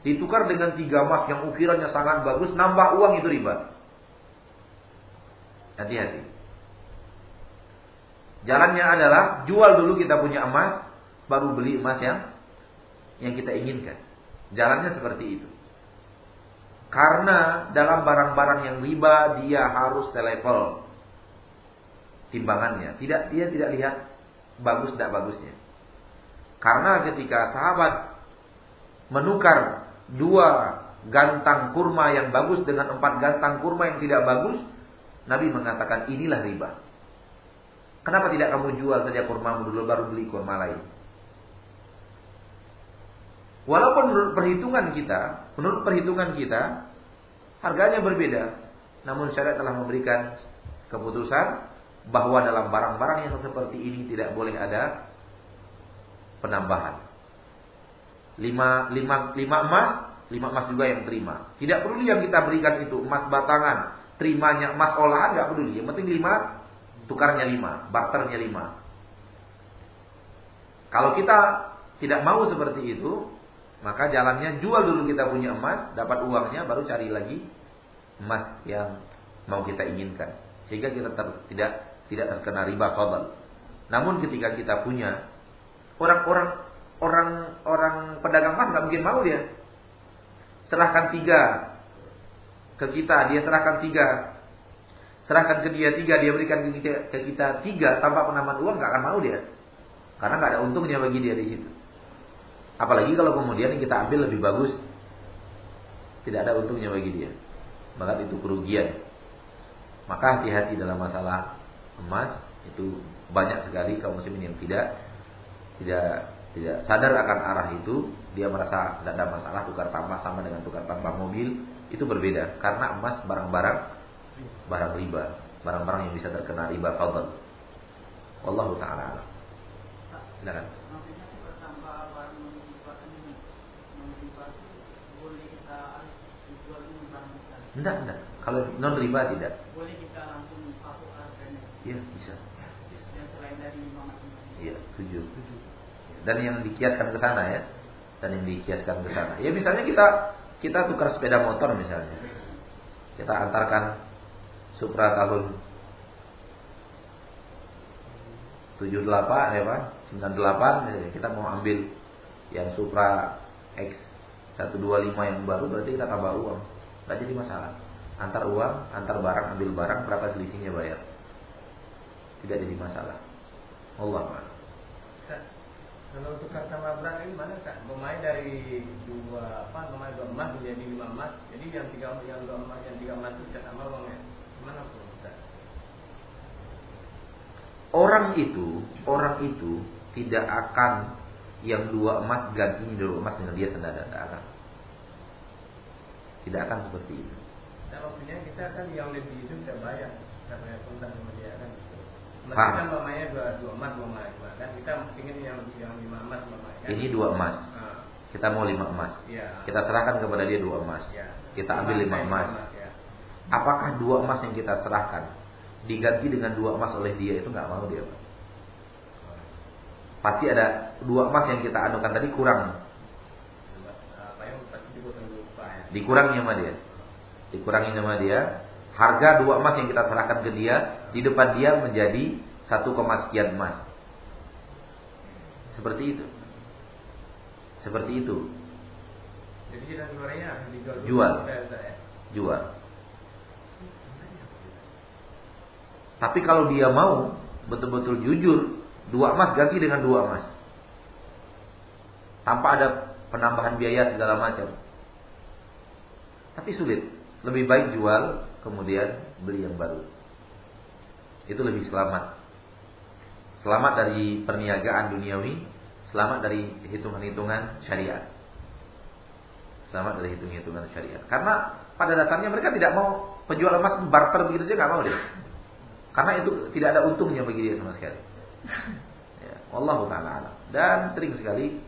S1: ditukar dengan tiga emas yang ukirannya sangat bagus, nambah uang itu riba. Hati-hati. Jalannya adalah jual dulu kita punya emas, baru beli emas yang yang kita inginkan. Jalannya seperti itu. Karena dalam barang-barang yang riba dia harus selevel timbangannya. Tidak dia tidak lihat bagus tidak bagusnya. Karena ketika sahabat menukar dua gantang kurma yang bagus dengan empat gantang kurma yang tidak bagus, Nabi mengatakan inilah riba. Kenapa tidak kamu jual saja kurma dulu baru beli kurma lain? Walaupun menurut perhitungan kita, menurut perhitungan kita, harganya berbeda. Namun syariat telah memberikan keputusan bahwa dalam barang-barang yang seperti ini tidak boleh ada penambahan. Lima, lima, lima emas, lima emas juga yang terima. Tidak perlu yang kita berikan itu emas batangan, terimanya emas olahan nggak peduli. Yang penting lima, tukarnya lima, barternya lima. Kalau kita tidak mau seperti itu, maka jalannya jual dulu kita punya emas, dapat uangnya, baru cari lagi emas yang mau kita inginkan. Sehingga kita ter, tidak tidak terkena riba fadl. Namun ketika kita punya orang-orang orang orang pedagang emas nggak mungkin mau dia. Serahkan tiga ke kita, dia serahkan tiga. Serahkan ke dia tiga, dia berikan ke kita, ke kita tiga tanpa penambahan uang nggak akan mau dia. Karena nggak ada untungnya bagi dia di situ. Apalagi kalau kemudian kita ambil lebih bagus. Tidak ada untungnya bagi dia. Maka itu kerugian. Maka hati-hati dalam masalah emas itu banyak sekali kaum muslimin yang tidak tidak tidak sadar akan arah itu, dia merasa tidak ada masalah tukar tambah sama dengan tukar tambah mobil, itu berbeda karena emas barang-barang barang riba, barang-barang yang bisa terkena riba fadl. Wallahu taala. Silakan. Tidak, tidak. Kalau non riba tidak.
S2: Boleh kita langsung.
S1: Iya, bisa.
S2: Yang selain dari lima
S1: Iya, tujuh. Dan yang dikiaskan ke sana ya. Dan yang dikiaskan ke sana. Ya misalnya kita kita tukar sepeda motor misalnya. Kita antarkan Supra tahun 78 ya Pak, 98 kita mau ambil yang Supra X 125 yang baru berarti kita tambah uang. Tidak jadi masalah. Antar uang, antar barang, ambil barang, berapa selisihnya bayar. Tidak jadi masalah. Allah
S3: Kalau untuk sama barang ini mana kan? Pemain dari dua apa pemain dua emas menjadi lima emas. Jadi yang tiga yang dua emas yang tiga emas itu bisa sama uangnya. Gimana pun
S1: Orang itu, orang itu tidak akan yang dua emas gantinya dua emas dengan dia tidak akan. Tidak akan seperti itu.
S3: Nah maksudnya kita kan yang lebih itu tidak bayar, tidak bayar kontan sama dia kan. Kan mamanya dua, dua emas, dua emas, kan kita ingin yang yang lima emas, lima emas. Kan?
S1: Ini dua emas.
S3: Ah,
S1: Kita mau lima emas.
S3: iya.
S1: Kita serahkan kepada dia dua emas.
S3: Iya.
S1: Kita ambil lima emas.
S3: ya.
S1: Apakah dua emas yang kita serahkan diganti dengan dua emas oleh dia itu nggak mau dia, Pak? Pasti ada dua emas yang kita anukan tadi kurang.
S3: Ya.
S1: Dikurangi sama dia. Dikurangi sama dia. Harga dua emas yang kita serahkan ke dia di depan dia menjadi satu koma sekian emas. Seperti itu. Seperti itu.
S3: Jadi kita dijual
S1: Jual.
S3: saya.
S1: Jual. Tapi kalau dia mau betul-betul jujur, dua emas ganti dengan dua emas. Tanpa ada penambahan biaya segala macam. Tapi sulit. Lebih baik jual, kemudian beli yang baru. Itu lebih selamat. Selamat dari perniagaan duniawi, selamat dari hitungan-hitungan syariat. Selamat dari hitung-hitungan syariat. Karena pada dasarnya mereka tidak mau penjual emas barter begitu saja nggak mau deh. Karena itu tidak ada untungnya bagi dia sama sekali. Ya, Allah taala. Dan sering sekali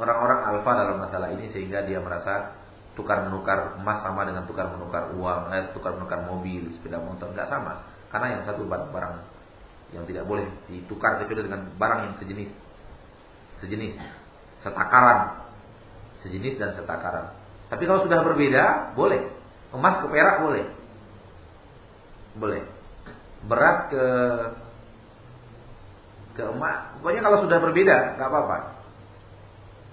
S1: orang-orang alfa dalam masalah ini sehingga dia merasa tukar menukar emas sama dengan tukar menukar uang, eh, tukar menukar mobil, sepeda motor nggak sama. Karena yang satu barang-barang yang tidak boleh ditukar kecuali dengan barang yang sejenis, sejenis, setakaran, sejenis dan setakaran. Tapi kalau sudah berbeda, boleh. Emas ke perak boleh, boleh. Beras ke ke emas, pokoknya kalau sudah berbeda nggak apa-apa.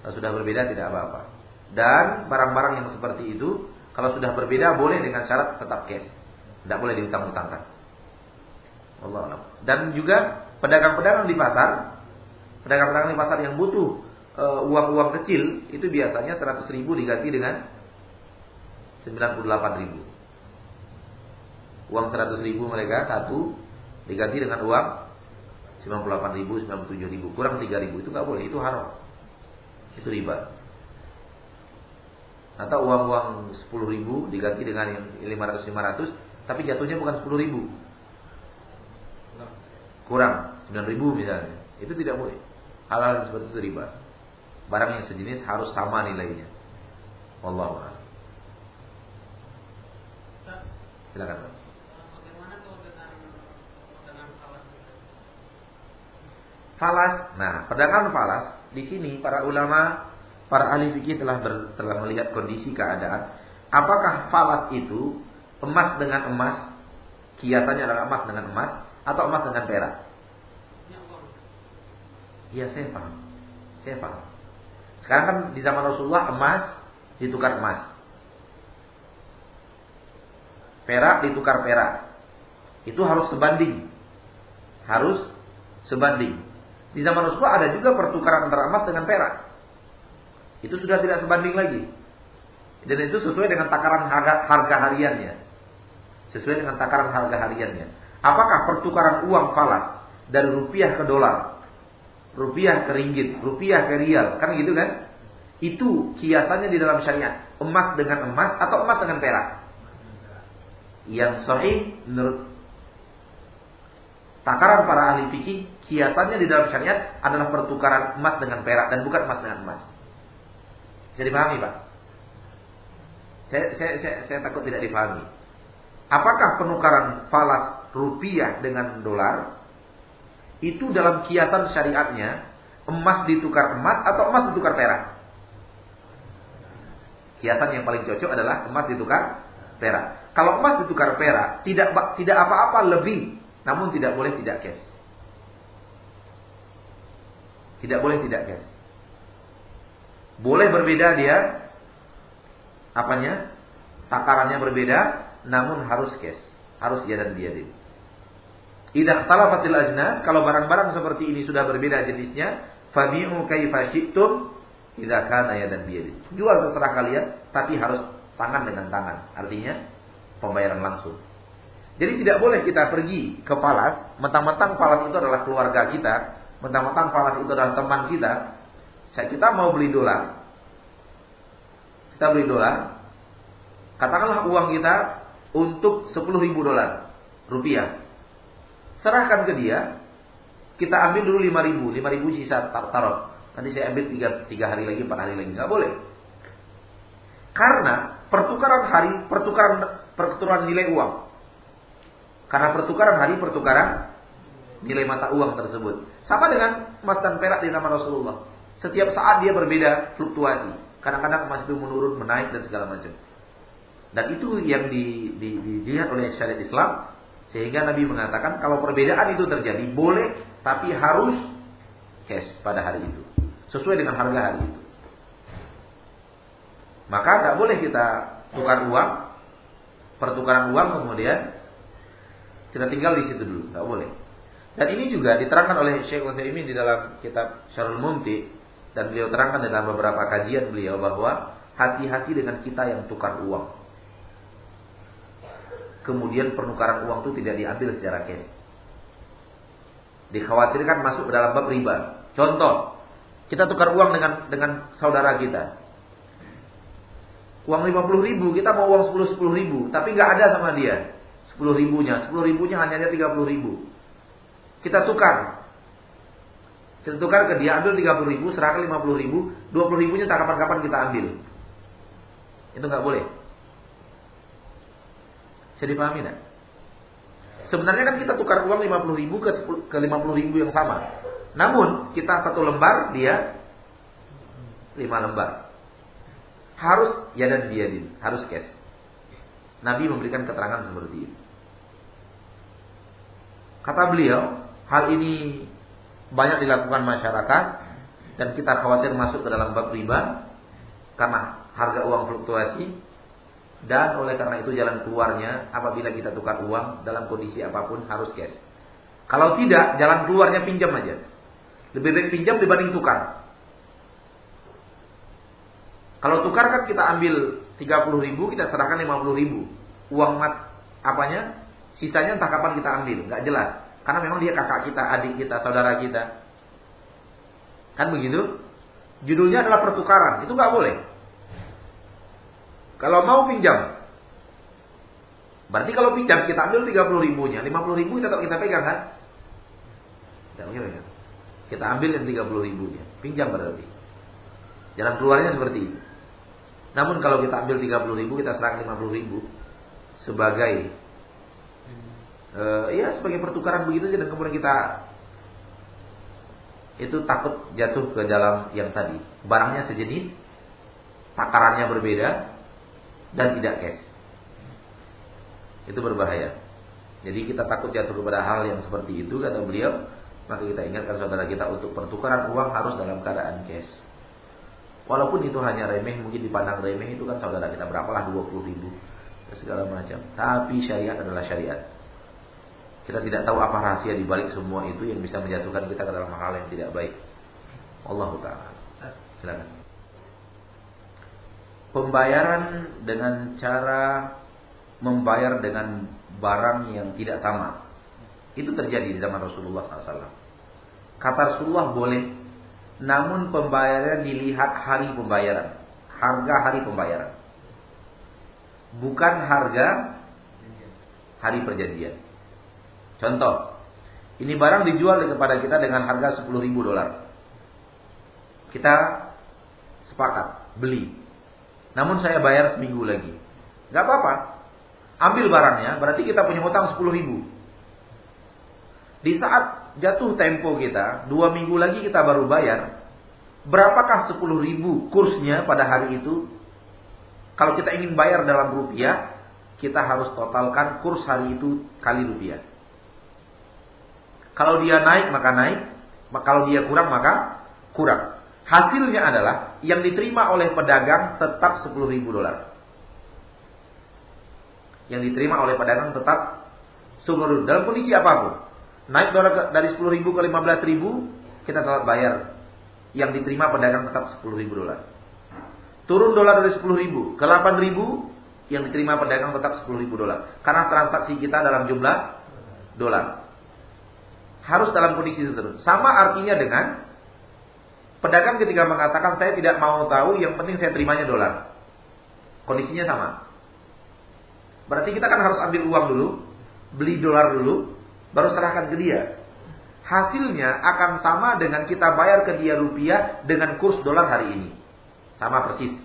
S1: Kalau sudah berbeda tidak apa-apa. Dan barang-barang yang seperti itu kalau sudah berbeda boleh dengan syarat tetap cash. Tidak boleh diutang-utangkan. Allah alam. Dan juga pedagang-pedagang di pasar, pedagang-pedagang di pasar yang butuh e, uang-uang kecil itu biasanya 100 ribu diganti dengan 98 ribu. Uang 100 ribu mereka satu diganti dengan uang 98 ribu, 97 ribu, kurang 3 ribu itu nggak boleh, itu haram. Itu riba. Atau uang-uang 10 ribu diganti dengan yang 500-500 Tapi jatuhnya bukan 10 ribu. Kurang 9 ribu misalnya. Itu tidak boleh. Hal-hal seperti itu riba. Barang yang sejenis harus sama nilainya. Wallahu a'lam. Silakan?
S2: Falas.
S1: Nah, perdagangan falas di sini para ulama, para ahli fikih telah telah melihat kondisi keadaan. Apakah falas itu emas dengan emas, kiasannya adalah emas dengan emas, atau emas dengan perak? Iya, saya paham. Saya paham. Sekarang kan di zaman Rasulullah emas ditukar emas. Perak ditukar perak. Itu harus sebanding. Harus sebanding. Di zaman Rasulullah ada juga pertukaran antara emas dengan perak. Itu sudah tidak sebanding lagi. Dan itu sesuai dengan takaran harga, harga hariannya. Sesuai dengan takaran harga hariannya. Apakah pertukaran uang falas dari rupiah ke dolar, rupiah ke ringgit, rupiah ke rial, kan gitu kan? Itu kiasannya di dalam syariat. Emas dengan emas atau emas dengan perak. Yang sahih menurut takaran para ahli fikih, kiasannya di dalam syariat adalah pertukaran emas dengan perak dan bukan emas dengan emas. Bisa dipahami, Pak? Saya, saya, saya, saya takut tidak dipahami. Apakah penukaran falas rupiah dengan dolar itu dalam kiasan syariatnya emas ditukar emas atau emas ditukar perak? Kiasan yang paling cocok adalah emas ditukar perak. Kalau emas ditukar perak tidak tidak apa-apa lebih, namun tidak boleh tidak cash. Tidak boleh tidak cash. Boleh berbeda dia apanya? Takarannya berbeda, namun harus cash, harus ya dan dia deh. Idza ikhtalafatil ajnas, kalau barang-barang seperti ini sudah berbeda jenisnya, fabi'u kaifa syi'tum idza kana dan biyadi. Jual terserah kalian, tapi harus tangan dengan tangan. Artinya pembayaran langsung. Jadi tidak boleh kita pergi ke Palas, mentang-mentang Palas itu adalah keluarga kita, mentang-mentang Palas itu adalah teman kita. Kita mau beli dolar, kita beli dolar, katakanlah uang kita untuk 10 ribu dolar rupiah. Serahkan ke dia, kita ambil dulu 5 ribu, 5 ribu sisa taruh. Nanti saya ambil 3, 3 hari lagi, 4 hari lagi. Nggak boleh. Karena pertukaran hari, pertukaran pertukaran nilai uang. Karena pertukaran hari, pertukaran nilai mata uang tersebut. Sama dengan emas dan perak di nama Rasulullah. Setiap saat dia berbeda fluktuasi. Kadang-kadang emas itu menurun, menaik dan segala macam. Dan itu yang di, di, di, dilihat oleh syariat Islam sehingga Nabi mengatakan kalau perbedaan itu terjadi boleh tapi harus cash pada hari itu sesuai dengan harga hari itu. Maka tidak boleh kita tukar uang, pertukaran uang kemudian kita tinggal di situ dulu, tidak boleh. Dan ini juga diterangkan oleh Syekh Utsaimin di dalam kitab Syarul Mumti dan beliau terangkan dalam beberapa kajian beliau bahwa hati-hati dengan kita yang tukar uang. Kemudian penukaran uang itu tidak diambil secara cash. Dikhawatirkan masuk ke dalam bab riba. Contoh, kita tukar uang dengan dengan saudara kita. Uang 50 ribu, kita mau uang 10 10 ribu, tapi nggak ada sama dia. 10 ribunya, 10 ribunya hanya 30 ribu. Kita tukar, kita tukar ke dia, ambil 30 ribu, serahkan 50 ribu, 20 ribunya tak kapan-kapan kita ambil. Itu nggak boleh. Bisa dipahami tidak? Sebenarnya kan kita tukar uang 50 ribu ke, 10, ke 50 ribu yang sama. Namun kita satu lembar, dia 5 lembar. Harus ya dan dia harus cash. Nabi memberikan keterangan seperti itu. Kata beliau, hal ini banyak dilakukan masyarakat dan kita khawatir masuk ke dalam bab riba karena harga uang fluktuasi dan oleh karena itu jalan keluarnya apabila kita tukar uang dalam kondisi apa pun harus cash. Kalau tidak, jalan keluarnya pinjam aja. Lebih baik pinjam dibanding tukar. Kalau tukar kan kita ambil 30 ribu, kita serahkan 50 ribu. Uang mat apanya? Sisanya entah kapan kita ambil, nggak jelas. Karena memang dia kakak kita, adik kita, saudara kita. Kan begitu? Judulnya adalah pertukaran. Itu nggak boleh. Kalau mau pinjam. Berarti kalau pinjam kita ambil 30 ribunya. 50 ribu kita, kita pegang kan? Kita ambil yang 30 ribunya. Pinjam berarti. Jalan keluarnya seperti itu. Namun kalau kita ambil 30 ribu, kita serahkan 50 ribu. Sebagai uh, ya sebagai pertukaran begitu saja dan kemudian kita itu takut jatuh ke dalam yang tadi. Barangnya sejenis takarannya berbeda dan tidak cash. Itu berbahaya. Jadi kita takut jatuh kepada hal yang seperti itu kata beliau maka kita ingatkan saudara kita untuk pertukaran uang harus dalam keadaan cash. Walaupun itu hanya remeh mungkin dipandang remeh itu kan saudara kita berapalah 20 ribu segala macam. Tapi syariat adalah syariat kita tidak tahu apa rahasia di balik semua itu yang bisa menjatuhkan kita ke dalam hal yang tidak baik. Allah taala. Silakan. pembayaran dengan cara membayar dengan barang yang tidak sama. Itu terjadi di zaman Rasulullah SAW. Kata Rasulullah boleh, namun pembayaran dilihat hari pembayaran, harga hari pembayaran. Bukan harga hari perjanjian. Contoh, ini barang dijual kepada kita dengan harga 10 ribu dolar. Kita sepakat beli. Namun saya bayar seminggu lagi. Gak apa-apa. Ambil barangnya, berarti kita punya hutang 10 ribu. Di saat jatuh tempo kita, dua minggu lagi kita baru bayar. Berapakah 10 ribu kursnya pada hari itu? Kalau kita ingin bayar dalam rupiah, kita harus totalkan kurs hari itu kali rupiah. Kalau dia naik maka naik, kalau dia kurang maka kurang. Hasilnya adalah yang diterima oleh pedagang tetap 10 ribu dolar. Yang diterima oleh pedagang tetap 10 ribu. Dalam kondisi apa pun. Naik dolar dari 10 ribu ke 15 ribu, kita tetap bayar. Yang diterima pedagang tetap 10 ribu dolar. Turun dolar dari 10 ribu ke 8 ribu, yang diterima pedagang tetap 10 ribu dolar. Karena transaksi kita dalam jumlah dolar. Harus dalam kondisi terus. Sama artinya dengan pedagang ketika mengatakan saya tidak mau tahu, yang penting saya terimanya dolar. Kondisinya sama. Berarti kita kan harus ambil uang dulu, beli dolar dulu, baru serahkan ke dia. Hasilnya akan sama dengan kita bayar ke dia rupiah dengan kurs dolar hari ini. Sama persis.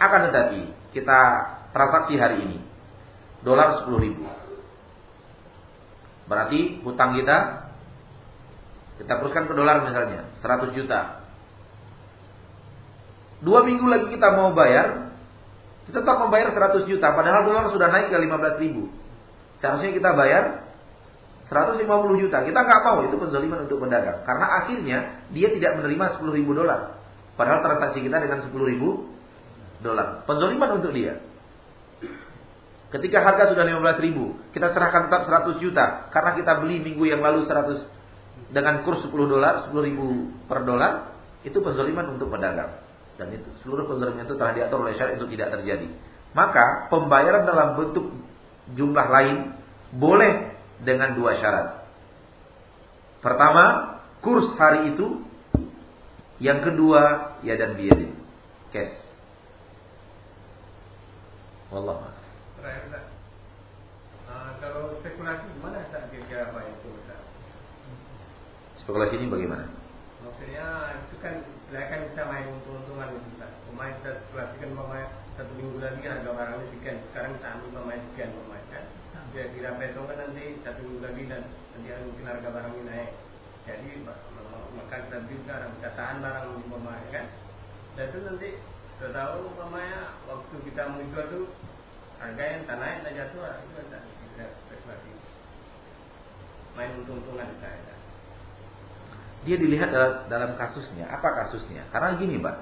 S1: Akan tetapi kita transaksi hari ini. Dolar 10 ribu. Berarti hutang kita kita teruskan ke dolar misalnya 100 juta. Dua minggu lagi kita mau bayar, kita tetap membayar 100 juta, padahal dolar sudah naik ke 15 ribu. Seharusnya kita bayar 150 juta. Kita nggak mau itu penzaliman untuk pedagang, karena akhirnya dia tidak menerima 10 ribu dolar, padahal transaksi kita dengan 10 ribu dolar. Penzaliman untuk dia. Ketika harga sudah 15 ribu, kita serahkan tetap 100 juta. Karena kita beli minggu yang lalu 100 dengan kurs 10 dolar, 10 ribu per dolar, itu penzaliman untuk pedagang. Dan itu seluruh penzaliman itu telah diatur oleh syariat itu tidak terjadi. Maka pembayaran dalam bentuk jumlah lain boleh dengan dua syarat. Pertama, kurs hari itu. Yang kedua, ya dan biaya. Cash.
S3: Terakhir Uh, kalau spekulasi gimana Ustaz kira-kira apa itu Ustaz?
S1: Spekulasi ini bagaimana?
S3: Maksudnya itu kan silakan kita main untung-untungan itu Ustaz. Pemain kita spekulasikan pemain satu minggu lagi harga barangnya sekian. Sekarang kita ambil pemain sekian pemain kan. Kira-kira besok kan nanti satu minggu lagi dan nanti mungkin harga barangnya naik. Jadi maka kita beli sekarang kita tahan barang pemain kan. Dan itu nanti sudah tahu pemainnya waktu kita menjual itu harga yang tak naik tak jatuh itu ada tidak spekulasi main untung-untungan kita
S1: dia dilihat dalam kasusnya. Apa kasusnya? Karena gini pak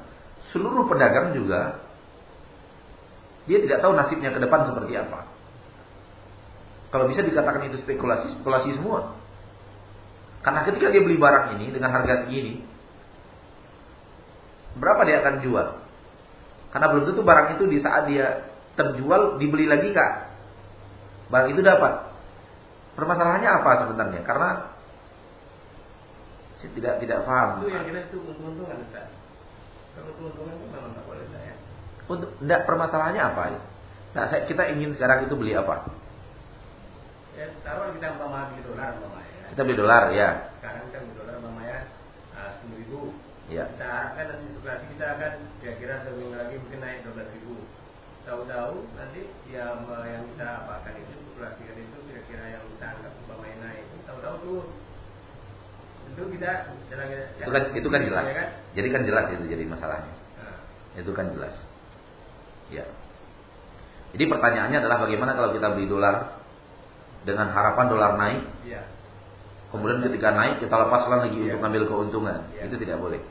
S1: seluruh pedagang juga dia tidak tahu nasibnya ke depan seperti apa. Kalau bisa dikatakan itu spekulasi spekulasi semua. Karena ketika dia beli barang ini dengan harga segini berapa dia akan jual? Karena belum tentu barang itu di saat dia terjual dibeli lagi nggak? Barang itu dapat. Permasalahannya apa sebenarnya? Karena saya tidak tidak paham.
S3: Itu yang kita itu untung-untungan Ustaz. Kalau untung-untungan itu memang nggak boleh saya.
S1: Untuk tidak permasalahannya apa? Nah, saya, kita ingin sekarang itu beli apa?
S3: Ya, taruh kita umpama beli dolar umpama ya.
S1: Kita beli dolar ya.
S3: Sekarang kita beli dolar umpama ya sepuluh ribu.
S1: Ya.
S3: Kita dan spekulasi kita akan kira-kira seminggu lagi mungkin naik dua belas ribu tahu-tahu nanti yang yang kita apakan itu spekulasikan itu kira-kira yang kita anggap pemain naik itu tahu-tahu turun itu kita jalan
S1: itu kan itu kan jelas ya kan? jadi kan jelas itu jadi masalahnya nah. itu kan jelas ya jadi pertanyaannya adalah bagaimana kalau kita beli dolar dengan harapan dolar naik ya. kemudian ketika naik kita lepaskan lagi ya. untuk ngambil keuntungan ya. itu tidak boleh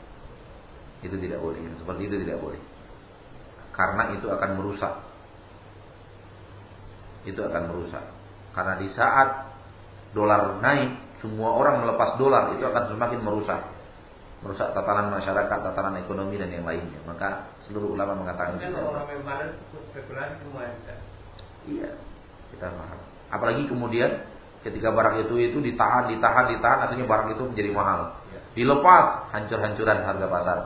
S1: itu tidak boleh seperti itu tidak boleh karena itu akan merusak. Itu akan merusak. Karena di saat dolar naik, semua orang melepas dolar itu akan semakin merusak. merusak tatanan masyarakat, tatanan ekonomi dan yang lainnya. Maka seluruh ulama mengatakan
S3: Kan Ustaz.
S1: Iya, kita paham. Apalagi kemudian ketika barang itu itu ditahan, ditahan, ditahan, akhirnya barang itu menjadi mahal.
S3: Iya.
S1: Dilepas, hancur-hancuran harga pasar.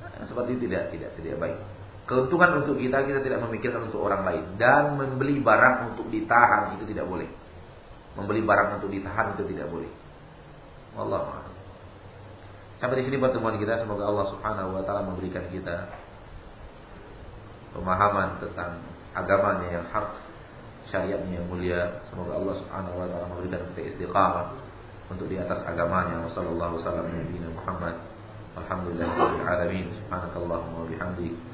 S1: Nah, seperti itu tidak tidak tidak baik. Keuntungan untuk kita kita tidak memikirkan untuk orang lain dan membeli barang untuk ditahan itu tidak boleh. Membeli barang untuk ditahan itu tidak boleh. Wallahu. Sampai di sini pertemuan kita semoga Allah Subhanahu wa taala memberikan kita pemahaman tentang agamanya yang hak, syariatnya yang mulia. Semoga Allah Subhanahu wa taala memberikan kita istiqamah untuk di atas agamanya. Wassallallahu wasallam Muhammad. Alhamdulillahirabbil alamin. Subhanakallahumma wa